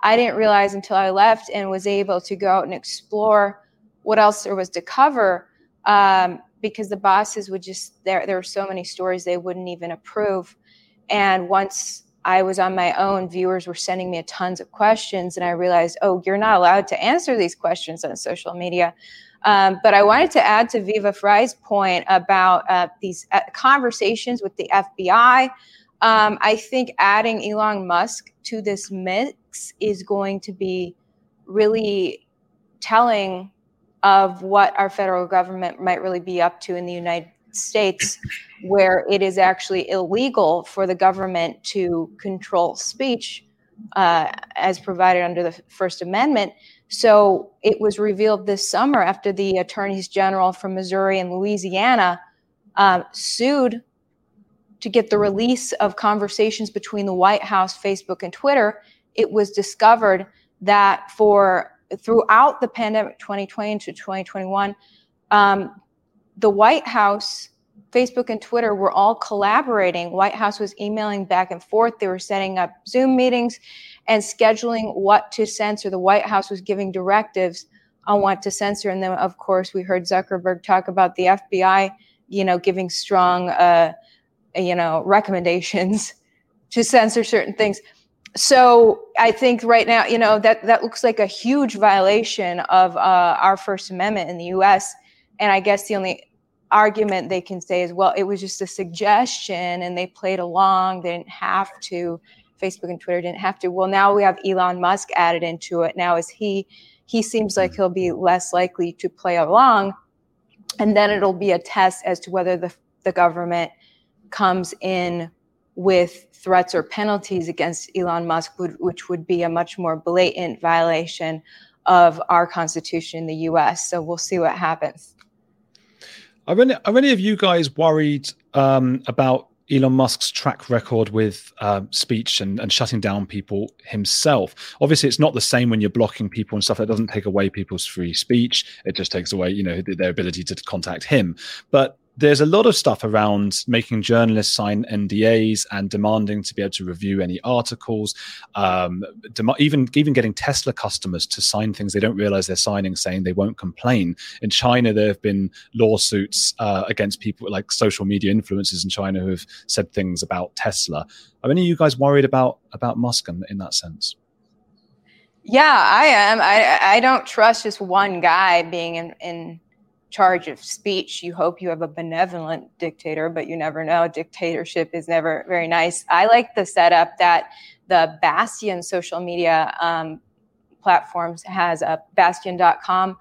I didn't realize until I left and was able to go out and explore what else there was to cover. Um, because the bosses would just there. There were so many stories they wouldn't even approve. And once I was on my own, viewers were sending me tons of questions, and I realized, oh, you're not allowed to answer these questions on social media. Um, but I wanted to add to Viva Frei's point about uh, these uh, conversations with the FBI. Um, I think adding Elon Musk to this mix is going to be really telling of what our federal government might really be up to in the United States, where it is actually illegal for the government to control speech uh, as provided under the First Amendment. So it was revealed this summer after the attorneys general from Missouri and Louisiana uh, sued to get the release of conversations between the White House, Facebook, and Twitter. It was discovered that for throughout the pandemic 2020 to 2021, um, the White House, Facebook, and Twitter were all collaborating. White House was emailing back and forth. They were setting up Zoom meetings and scheduling what to censor. The White House was giving directives on what to censor. And then, of course, we heard Zuckerberg talk about the FBI, you know, giving strong, uh, you know, recommendations [laughs] to censor certain things. So I think right now, you know, that that looks like a huge violation of uh, our First Amendment in the U.S. And I guess the only argument they can say is, well, it was just a suggestion, and they played along. They didn't have to. Facebook and Twitter didn't have to. Well, now we have Elon Musk added into it. Now is he he seems like he'll be less likely to play along, and then it'll be a test as to whether the the government comes in with threats or penalties against Elon Musk, which would be a much more blatant violation of our constitution in the U.S. So we'll see what happens. Are any, are any of you guys worried um, about Elon Musk's track record with uh, speech and, and shutting down people himself. Obviously, it's not the same when you're blocking people and stuff. That doesn't take away people's free speech. It just takes away, you know, their ability to contact him. But there's a lot of stuff around making journalists sign NDAs and demanding to be able to review any articles, um, dem- even even getting Tesla customers to sign things they don't realize they're signing, saying they won't complain. In China, there have been lawsuits uh, against people like social media influencers in China who have said things about Tesla. Are any of you guys worried about about Musk in, in that sense? Yeah, I am. I I don't trust just one guy being in in charge of speech. You hope you have a benevolent dictator, but you never know. Dictatorship is never very nice. I like the setup that the Bastyon social media um, platforms has a bastyon.com.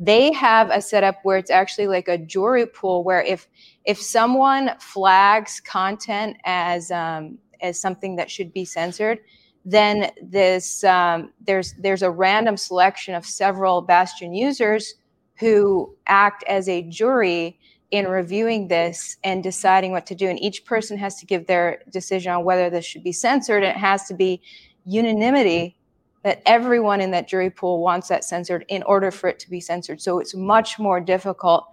They have a setup where it's actually like a jury pool where if if someone flags content as um, as something that should be censored, then this um, there's there's a random selection of several Bastyon users who act as a jury in reviewing this and deciding what to do. And each person has to give their decision on whether this should be censored. And it has to be unanimity that everyone in that jury pool wants that censored in order for it to be censored. So it's much more difficult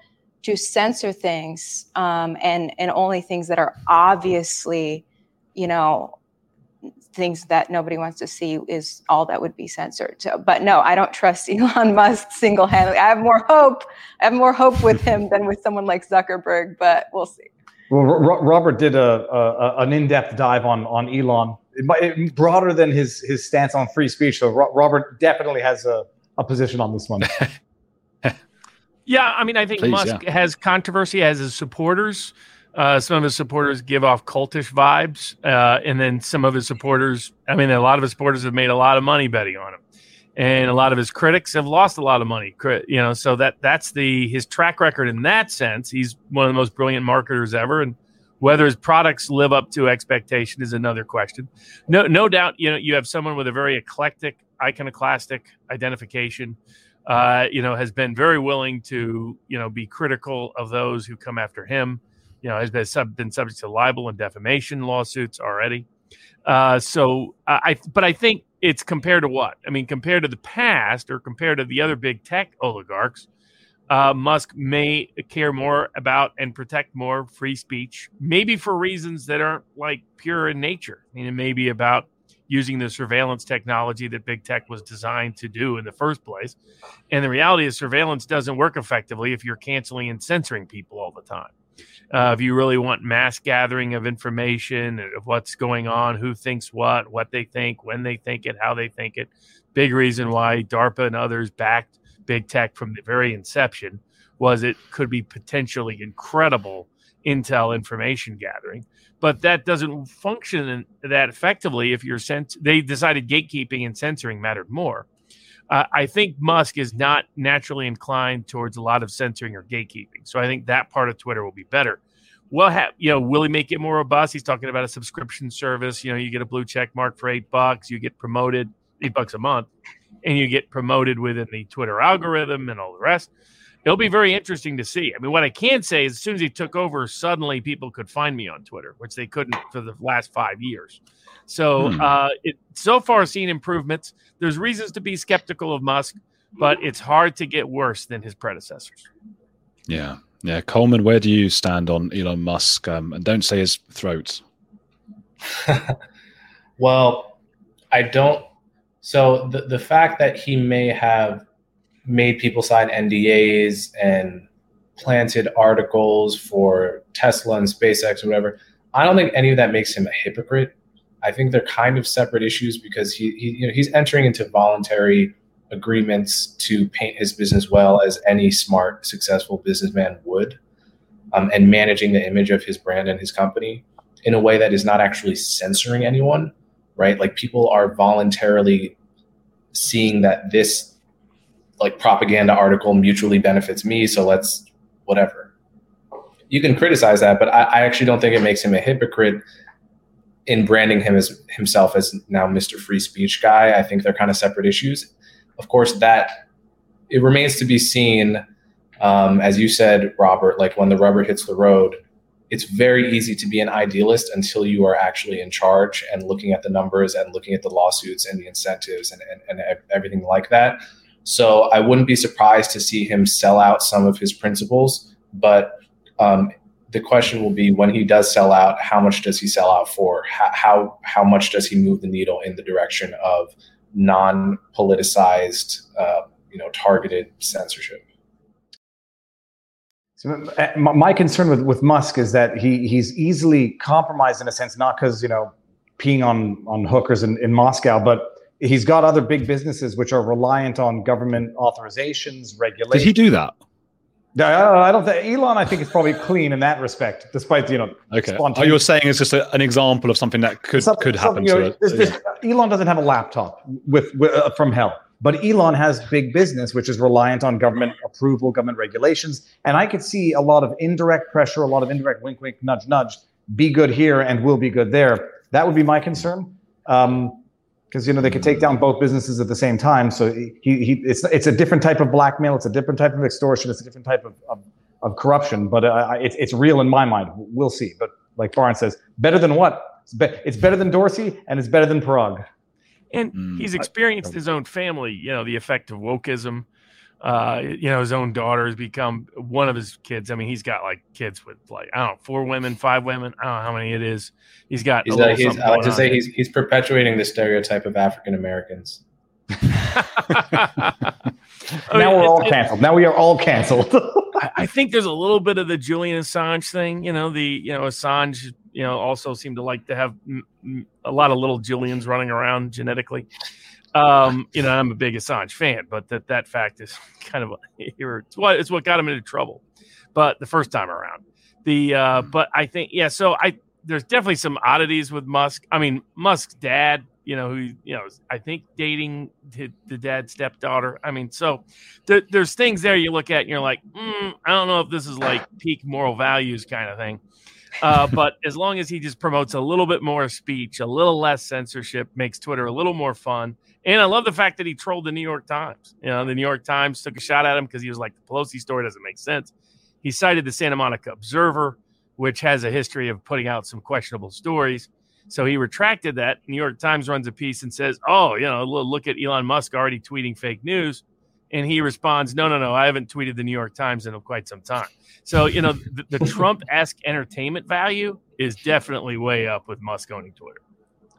to censor things um, and and only things that are obviously, you know, things that nobody wants to see is all that would be censored. So, but no, I don't trust [laughs] Elon Musk single handedly. I have more hope. I have more hope with him than with someone like Zuckerberg, but we'll see. Well, R- Robert did a, a, an in-depth dive on on Elon, it, it, broader than his his stance on free speech. So Ro- Robert definitely has a, a position on this one. [laughs] yeah, I mean, I think Please, Musk yeah. has controversy as his supporters. Uh, some of his supporters give off cultish vibes, uh, and then some of his supporters. I mean, a lot of his supporters have made a lot of money betting on him, and a lot of his critics have lost a lot of money. You know, so that that's the his track record in that sense. He's one of the most brilliant marketers ever, and whether his products live up to expectation is another question. No, no doubt. You know, you have someone with a very eclectic, iconoclastic identification. Uh, you know, has been very willing to you know be critical of those who come after him you know, has been, sub, been subject to libel and defamation lawsuits already. Uh, so I, but I think it's compared to what? I mean, compared to the past or compared to the other big tech oligarchs, uh, Musk may care more about and protect more free speech, maybe for reasons that aren't like pure in nature. I mean, it may be about using the surveillance technology that big tech was designed to do in the first place. And the reality is, surveillance doesn't work effectively if you're canceling and censoring people all the time. Uh, if you really want mass gathering of information of what's going on, who thinks what, what they think, when they think it, how they think it, big reason why DARPA and others backed big tech from the very inception was it could be potentially incredible intel information gathering. But that doesn't function that effectively if you're sent they decided gatekeeping and censoring mattered more uh, i think musk is not naturally inclined towards a lot of censoring or gatekeeping. So i think that part of twitter will be better. Well you know will he make it more robust? He's talking about a subscription service. You know you get a blue check mark for eight bucks you get promoted eight bucks a month and you get promoted within the twitter algorithm and all the rest. It'll be very interesting to see. I mean, what I can say is, as soon as he took over, suddenly people could find me on Twitter, which they couldn't for the last five years. So, hmm. uh, it so far seen improvements. There's reasons to be skeptical of Musk, but it's hard to get worse than his predecessors. Yeah, yeah. Coleman, where do you stand on Elon Musk? Um, and don't say his throat. [laughs] well, I don't. So the the fact that he may have made people sign NDAs and planted articles for Tesla and SpaceX or whatever. I don't think any of that makes him a hypocrite. I think they're kind of separate issues because he, he you know he's entering into voluntary agreements to paint his business well as any smart successful businessman would um, and managing the image of his brand and his company in a way that is not actually censoring anyone right like people are voluntarily seeing that this like propaganda article mutually benefits me, so let's whatever. You can criticize that, but I, I actually don't think it makes him a hypocrite in branding him as himself as now Mr. Free Speech guy. I think they're kind of separate issues. Of course, that it remains to be seen. Um, as you said, Robert, like when the rubber hits the road, it's very easy to be an idealist until you are actually in charge and looking at the numbers and looking at the lawsuits and the incentives and, and, and everything like that. So I wouldn't be surprised to see him sell out some of his principles. But um, the question will be when he does sell out, how much does he sell out for? How, how, how much does he move the needle in the direction of non politicized, uh, you know, targeted censorship? So uh, my concern with, with Musk is that he he's easily compromised in a sense, not because you know peeing on on hookers in, in Moscow, but he's got other big businesses which are reliant on government authorizations, regulations. Did he do that? I don't think Elon. I think is probably clean in that respect, despite you know. Okay. Oh, you're saying it's just a, an example of something that could something, could happen. You know, to this, this, Elon doesn't have a laptop with, with uh, from hell, but Elon has big business, which is reliant on government approval, government regulations, and I could see a lot of indirect pressure, a lot of indirect wink, wink, nudge, nudge. Be good here, and we'll be good there. That would be my concern. Um, because you know they could take down both businesses at the same time. So he, he it's it's a different type of blackmail, it's a different type of extortion, it's a different type of of, of corruption. But uh, it's it's real in my mind. We'll see. But like Barnes says, better than what? It's, be, it's better than Dorsey, and it's better than Parag. And mm. he's experienced his own family, you know, the effect of wokeism uh, you know, his own daughter has become one of his kids. I mean, he's got like kids with like I don't know, four women, five women. I don't know how many it is. He's got. He's, uh, he's I like to say he's he's perpetuating the stereotype of African Americans. [laughs] now we're all canceled. Now we are all canceled. [laughs] I, I think there's a little bit of the Julian Assange thing. You know, the you know Assange. You know, also seemed to like to have m- m- a lot of little Julians running around genetically. Um, you know, I'm a big Assange fan, but that that fact is [laughs] kind of it's what it's what got him into trouble. But the first time around, the uh, hmm. but I think yeah. So I there's definitely some oddities with Musk. I mean, Musk's dad, you know, who you know, I think dating the, the dad's stepdaughter. I mean, so th- there's things there you look at and you're like, mm, I don't know if this is like peak moral values kind of thing. Uh, but as long as he just promotes a little bit more speech, a little less censorship, makes Twitter a little more fun. And I love the fact that he trolled the New York Times. You know, the New York Times took a shot at him because he was like, the Pelosi story doesn't make sense. He cited the Santa Monica Observer, which has a history of putting out some questionable stories. So he retracted that. New York Times runs a piece and says, "Oh, you know, look at Elon Musk already tweeting fake news." And he responds, "No, no, no, I haven't tweeted the New York Times in quite some time." So you know, the, the [laughs] Trump-esque entertainment value is definitely way up with Musk owning Twitter.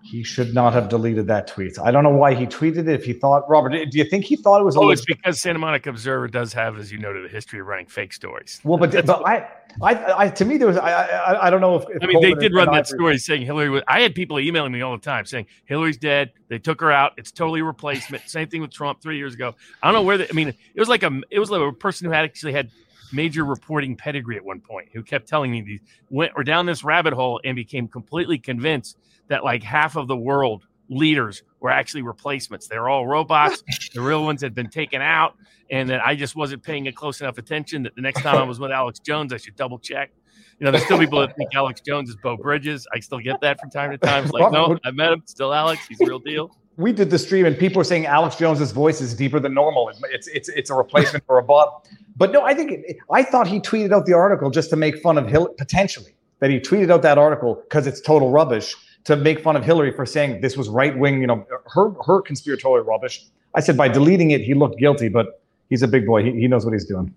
He should not have deleted that tweet. I don't know why he tweeted it. If he thought, Robert, do you think he thought it was? Oh, it's because Santa Monica Observer does have, as you noted, a history of running fake stories. Well, but but I, I, I, to me, there was I, I, I don't know if, if I mean, Coleman they did run that story saying Hillary was. I had people emailing me all the time saying Hillary's dead. They took her out. It's totally a replacement. [laughs] Same thing with Trump three years ago. I don't know where. The, I mean, it was like a it was like a person who had actually had major reporting pedigree at one point who kept telling me these went or down this rabbit hole and became completely convinced that like half of the world leaders were actually replacements. They're all robots. [laughs] the real ones had been taken out, and that I just wasn't paying a close enough attention. That the next time I was with Alex Jones, I should double check. You know, there's still people that think Alex Jones is Bo Bridges. I still get that from time to time. It's like, no, I met him. Still Alex. He's the real deal. We did the stream, and people were saying Alex Jones's voice is deeper than normal. It's it's it's a replacement for a bot. But no, I think it, I thought he tweeted out the article just to make fun of Hill potentially. That he tweeted out that article because it's total rubbish to make fun of Hillary for saying this was right wing, you know, her her conspiratorial rubbish. I said by deleting it, he looked guilty, but he's a big boy. He, he knows what he's doing.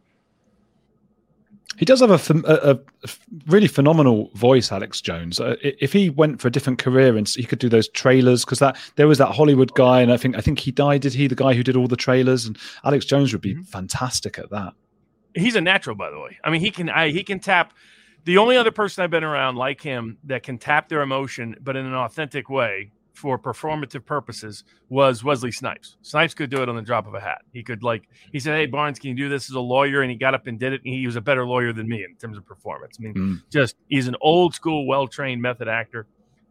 He does have a, a, a really phenomenal voice, Alex Jones. Uh, if he went for a different career and he could do those trailers, because that there was that Hollywood guy, and I think I think he died. Did he? The guy who did all the trailers, and Alex Jones would be mm-hmm. fantastic at that. He's a natural, by the way. I mean, he can I, he can tap the only other person I've been around like him that can tap their emotion, but in an authentic way for performative purposes, was Wesley Snipes. Snipes could do it on the drop of a hat. He could like he said, "Hey Barnes, can you do this as a lawyer?" And he got up and did it. And he was a better lawyer than me in terms of performance. I mean, mm. just he's an old school, well trained method actor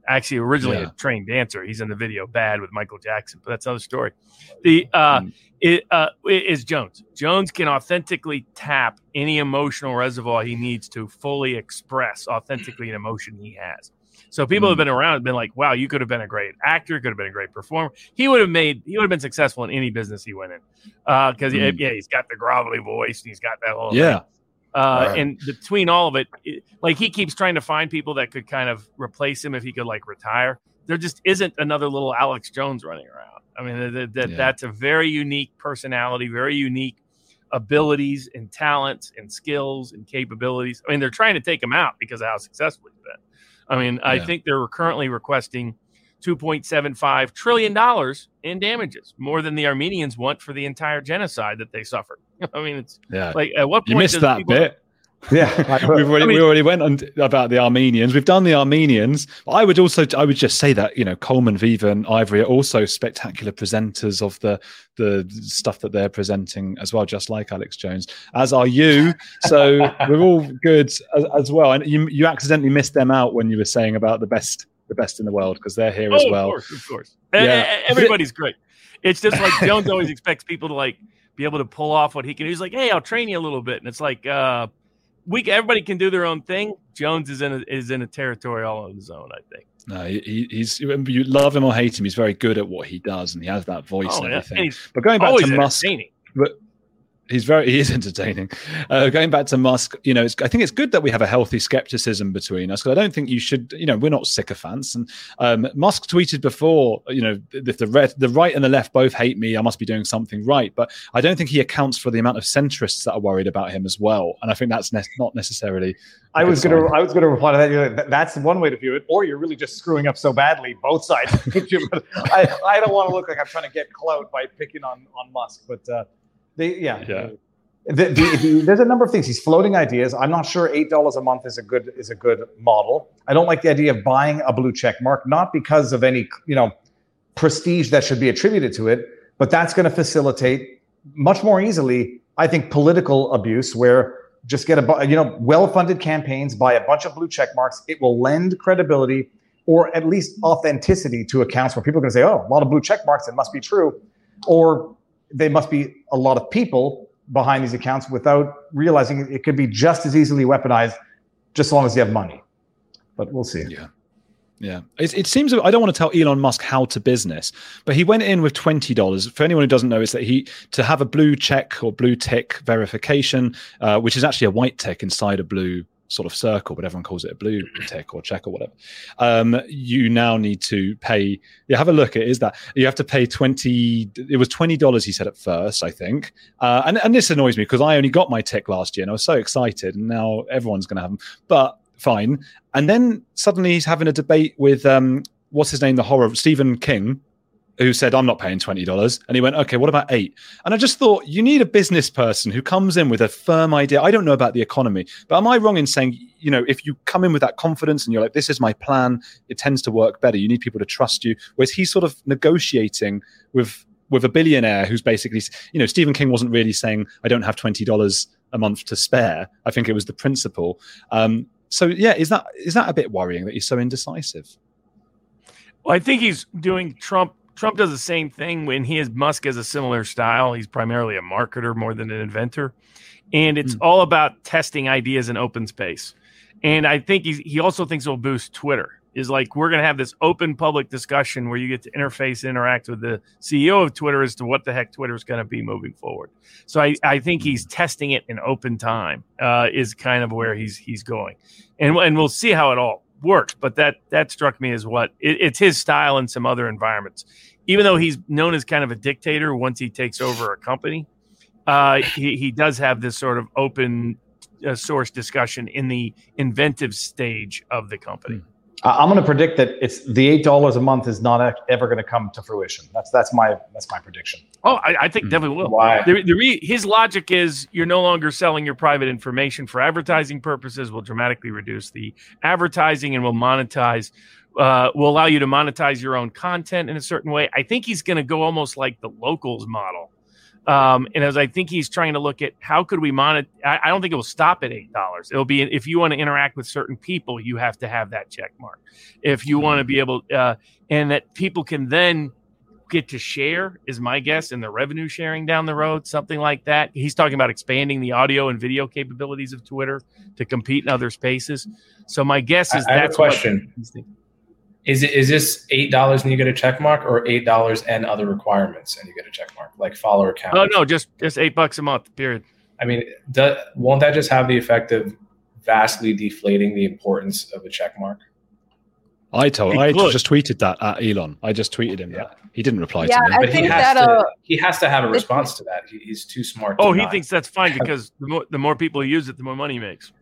actually originally yeah. a trained dancer. He's in the video Bad with Michael Jackson, but that's another story. The uh, mm. it, uh, is Jones. Jones can authentically tap any emotional reservoir he needs to fully express authentically an emotion he has. So people mm. have been around have been like, "Wow, you could have been a great actor, could have been a great performer. He would have made, he would have been successful in any business he went in, because uh, mm. yeah, he's got the grovelly voice and he's got that whole yeah." Thing. Uh, right. And between all of it, it, like he keeps trying to find people that could kind of replace him if he could like retire. There just isn't another little Alex Jones running around. I mean, that, that yeah. that's a very unique personality, very unique abilities and talents and skills and capabilities. I mean, they're trying to take him out because of how successful he's been. I mean, yeah. I think they're currently requesting $2.75 trillion in damages, more than the Armenians want for the entire genocide that they suffered. [laughs] I mean, it's yeah. like at what point you missed that people... bit. Yeah, [laughs] we've already, I mean, we already went on about the Armenians. We've done the Armenians. I would also, I would just say that you know Coleman, Viva, and Ivory are also spectacular presenters of the the stuff that they're presenting as well, just like Alex Jones. As are you. So [laughs] we're all good as, as, well. And you you accidentally missed them out when you were saying about the best the best in the world because they're here oh, as well. Of course, of course. Yeah. Everybody's great. It's just like Jones always expects people to like be able to pull off what he can. He's like, "Hey, I'll train you a little bit," and it's like, uh, we everybody can do their own thing. Jones is in a, is in a territory all on his own. I think. No, he, he's you love him or hate him. He's very good at what he does, and he has that voice oh, and everything. And but going back to Musk, but he's very he is [laughs] entertaining. Uh, going back to Musk, you know, I think it's good that we have a healthy skepticism between us because I don't think you should, you know, we're not sycophants. And um, Musk tweeted before, you know, if the red, the right and the left both hate me, I must be doing something right. But I don't think he accounts for the amount of centrists that are worried about him as well. And I think that's ne- not necessarily. I was going to I was going to reply to that. That's one way to view it, or you're really just screwing up so badly. Both sides. [laughs] I, I don't want to look like I'm trying to get clout by picking on on Musk, but. Uh, they, yeah. Yeah. The, the, the, there's a number of things. He's floating ideas. I'm not sure eight dollars a month is a good is a good model. I don't like the idea of buying a blue check mark, not because of any you know prestige that should be attributed to it, but that's going to facilitate much more easily, I think, political abuse where just get a you know well-funded campaigns, buy a bunch of blue check marks. It will lend credibility or at least authenticity to accounts where people are going to say, "Oh, a lot of blue check marks, it must be true," or they must be a lot of people behind these accounts without realizing it could be just as easily weaponized just as long as you have money. But we'll see. Yeah. Yeah, it, it, seems I don't want to tell Elon Musk how to business, but he went in with twenty dollars. For anyone who doesn't know, is that he to have a blue check or blue tick verification, uh, which is actually a white tick inside a blue sort of circle, but everyone calls it a blue [clears throat] tick or check or whatever. Um, you now need to pay. You have a look. At it is that you have to pay twenty. It was twenty dollars. He said at first, I think. Uh, and and this annoys me because I only got my tick last year and I was so excited, and now everyone's going to have them. But fine. And then suddenly he's having a debate with um, what's his name, the horror Stephen King, who said, I'm not paying $20. And he went, okay, what about eight? And I just thought, you need a business person who comes in with a firm idea. I don't know about the economy, but am I wrong in saying, you know, if you come in with that confidence and you're like, this is my plan, it tends to work better. You need people to trust you. Whereas he's sort of negotiating with with a billionaire who's basically, you know, Stephen King wasn't really saying, I don't have $20 a month to spare. I think it was the principle. Um, so yeah, is that is that a bit worrying that he's so indecisive? Well, I think he's doing Trump. Trump does the same thing when he has Musk has a similar style. He's primarily a marketer more than an inventor, and it's mm. all about testing ideas in open space. And I think he's, he also thinks it'll boost Twitter. Is like we're going to have this open public discussion where you get to interface, interact with the CEO of Twitter as to what the heck Twitter is going to be moving forward. So I, I think he's testing it in open time. Uh, is kind of where he's he's going, and and we'll see how it all works. But that that struck me as what it, it's his style in some other environments. Even though he's known as kind of a dictator once he takes over a company, uh, he he does have this sort of open uh, source discussion in the inventive stage of the company. Mm. I'm going to predict that it's the eight dollars a month is not ever going to come to fruition. That's that's my that's my prediction. Oh, I, I think mm. definitely will. Why? The, the re, his logic is you're no longer selling your private information for advertising purposes. Will dramatically reduce the advertising and will monetize. Uh, will allow you to monetize your own content in a certain way. I think he's going to go almost like the locals model um, and as I think he's trying to look at how could we monitor, I, I don't think it will stop at eight dollars. It'll be if you want to interact with certain people, you have to have that check mark. If you want to be able, uh, and that people can then get to share is my guess in the revenue sharing down the road, something like that. He's talking about expanding the audio and video capabilities of Twitter to compete in other spaces. So my guess is I, have a question. Is it is this eight dollars and you get a check mark, or eight dollars and other requirements and you get a check mark, like follower count? Oh no, just just eight bucks a month. Period. I mean, do, won't that just have the effect of vastly deflating the importance of a check mark? I told I just tweeted that at Elon. I just tweeted him yeah. that he didn't reply yeah, to me. I but think he has that'll, to uh, he has to have a response to that. He, he's too smart. Oh, he not. thinks that's fine because the more the more people use it, the more money he makes.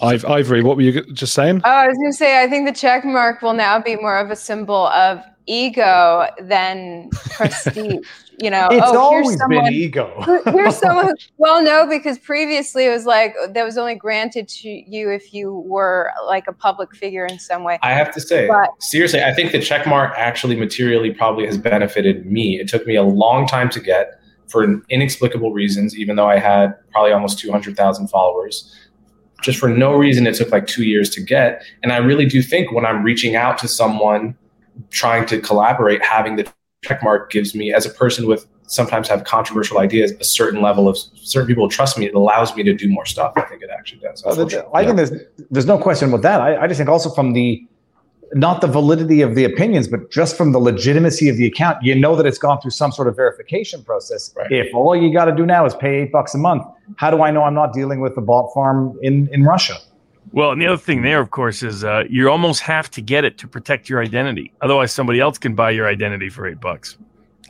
I've, Ivory, what were you just saying? Oh, I was going to say, I think the check mark will now be more of a symbol of ego than prestige. [laughs] you know, it's oh, always [laughs] here's someone, been ego. here's someone. Who, well, no, because previously it was like that was only granted to you if you were like a public figure in some way. I have to say, But- seriously, I think the check mark actually materially probably has benefited me. It took me a long time to get for inexplicable reasons, even though I had probably almost 200,000 followers. Just for no reason, it took like two years to get. And I really do think when I'm reaching out to someone trying to collaborate, having the check mark gives me, as a person with sometimes have controversial ideas, a certain level of certain people trust me. It allows me to do more stuff. I think it actually does. I think there's there's no question with that. I, I just think also from the not the validity of the opinions, but just from the legitimacy of the account, you know that it's gone through some sort of verification process. Right. If all you got to do now is pay eight bucks a month, how do I know I'm not dealing with the bot farm in in Russia? Well, and the other thing there, of course, is uh, you almost have to get it to protect your identity. Otherwise, somebody else can buy your identity for eight bucks.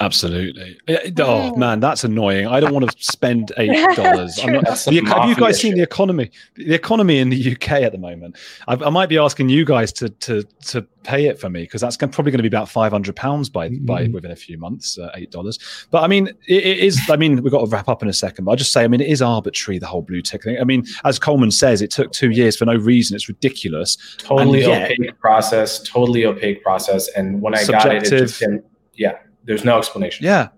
Absolutely. Oh man, that's annoying. I don't want to spend eight [laughs] dollars. I'm not. That's The, some have you mafia guys seen the economy? The economy in the UK at the moment. I, I might be asking you guys to to to pay it for me because that's probably going to be about five hundred pounds by by within a few months. Uh, Eight dollars. But I mean, it, it is. I mean, we've got to wrap up in a second. But I just say, I mean, it is arbitrary the whole blue tick thing. I mean, as Coleman says, it took two years for no reason. It's ridiculous. totally yet- opaque process, totally opaque process. And when I got it, it just didn't, yeah, there's no explanation. Yeah.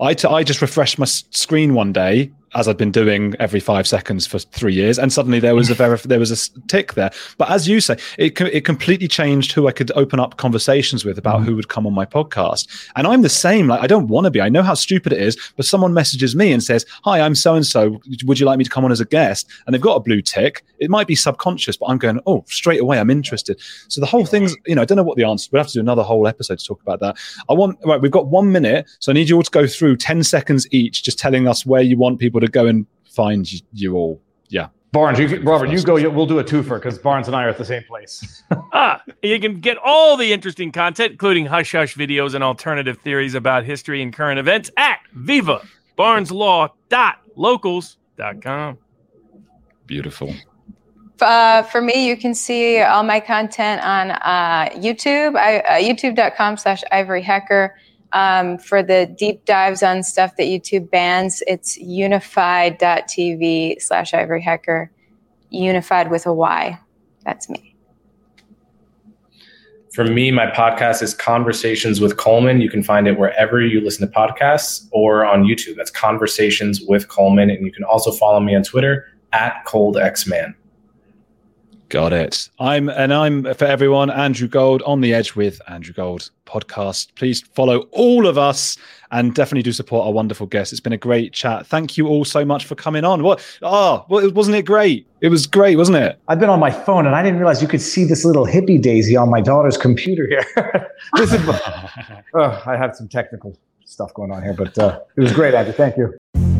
I, t- I just refreshed my screen one day as I'd been doing every five seconds for three years, and suddenly there was a verif- there was a tick there. But as you say, it co- it completely changed who I could open up conversations with about mm-hmm. who would come on my podcast. And I'm the same. Like I don't want to be. I know how stupid it is, but someone messages me and says, "Hi, I'm so and so. Would you like me to come on as a guest?" And they've got a blue tick. It might be subconscious, but I'm going, "Oh, straight away, I'm interested." So the whole thing's, you know, I don't know what the answer. We'll have to do another whole episode to talk about that. I want right. We've got one minute, so I need you all to go through ten seconds each, just telling us where you want people to go and find you, you all. Yeah. Barnes, you, Robert, you go. We'll do a twofer because Barnes and I are at the same place. [laughs] ah, you can get all the interesting content, including hush hush videos and alternative theories about history and current events at Viva BarnesLaw.locals.com. Beautiful. Uh, for me, you can see all my content on uh, YouTube, I, uh, youtube.com slash ivory hecker. Um, for the deep dives on stuff that YouTube bans, it's unified.tv slash ivory hecker. Unified with a Y. That's me. For me, my podcast is Conversations with Coleman. You can find it wherever you listen to podcasts or on YouTube. That's Conversations with Coleman. And you can also follow me on Twitter at ColdXMan. Got it. I'm and I'm for everyone, Andrew Gold on the edge with Andrew Gold podcast. Please follow all of us and definitely do support our wonderful guests. It's been a great chat. Thank you all so much for coming on. What oh, well, wasn't it great? It was great, wasn't it? I've been on my phone and I didn't realize you could see this little hippie daisy on my daughter's computer here. [laughs] this is [laughs] oh, I have some technical stuff going on here, but uh, it was great, Andrew. Thank you.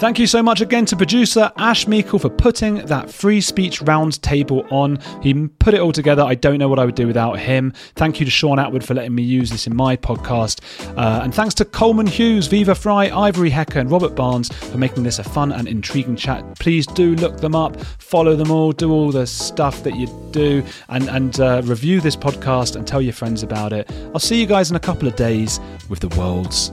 Thank you so much again to producer Ash Meikle for putting that free speech roundtable on. He put it all together. I don't know what I would do without him. Thank you to Sean Atwood for letting me use this in my podcast. Uh, and thanks to Coleman Hughes, Viva Frei, Ivory Hecker, and Robert Barnes for making this a fun and intriguing chat. Please do look them up, follow them all, do all the stuff that you do, and, and uh, review this podcast and tell your friends about it. I'll see you guys in a couple of days with the world's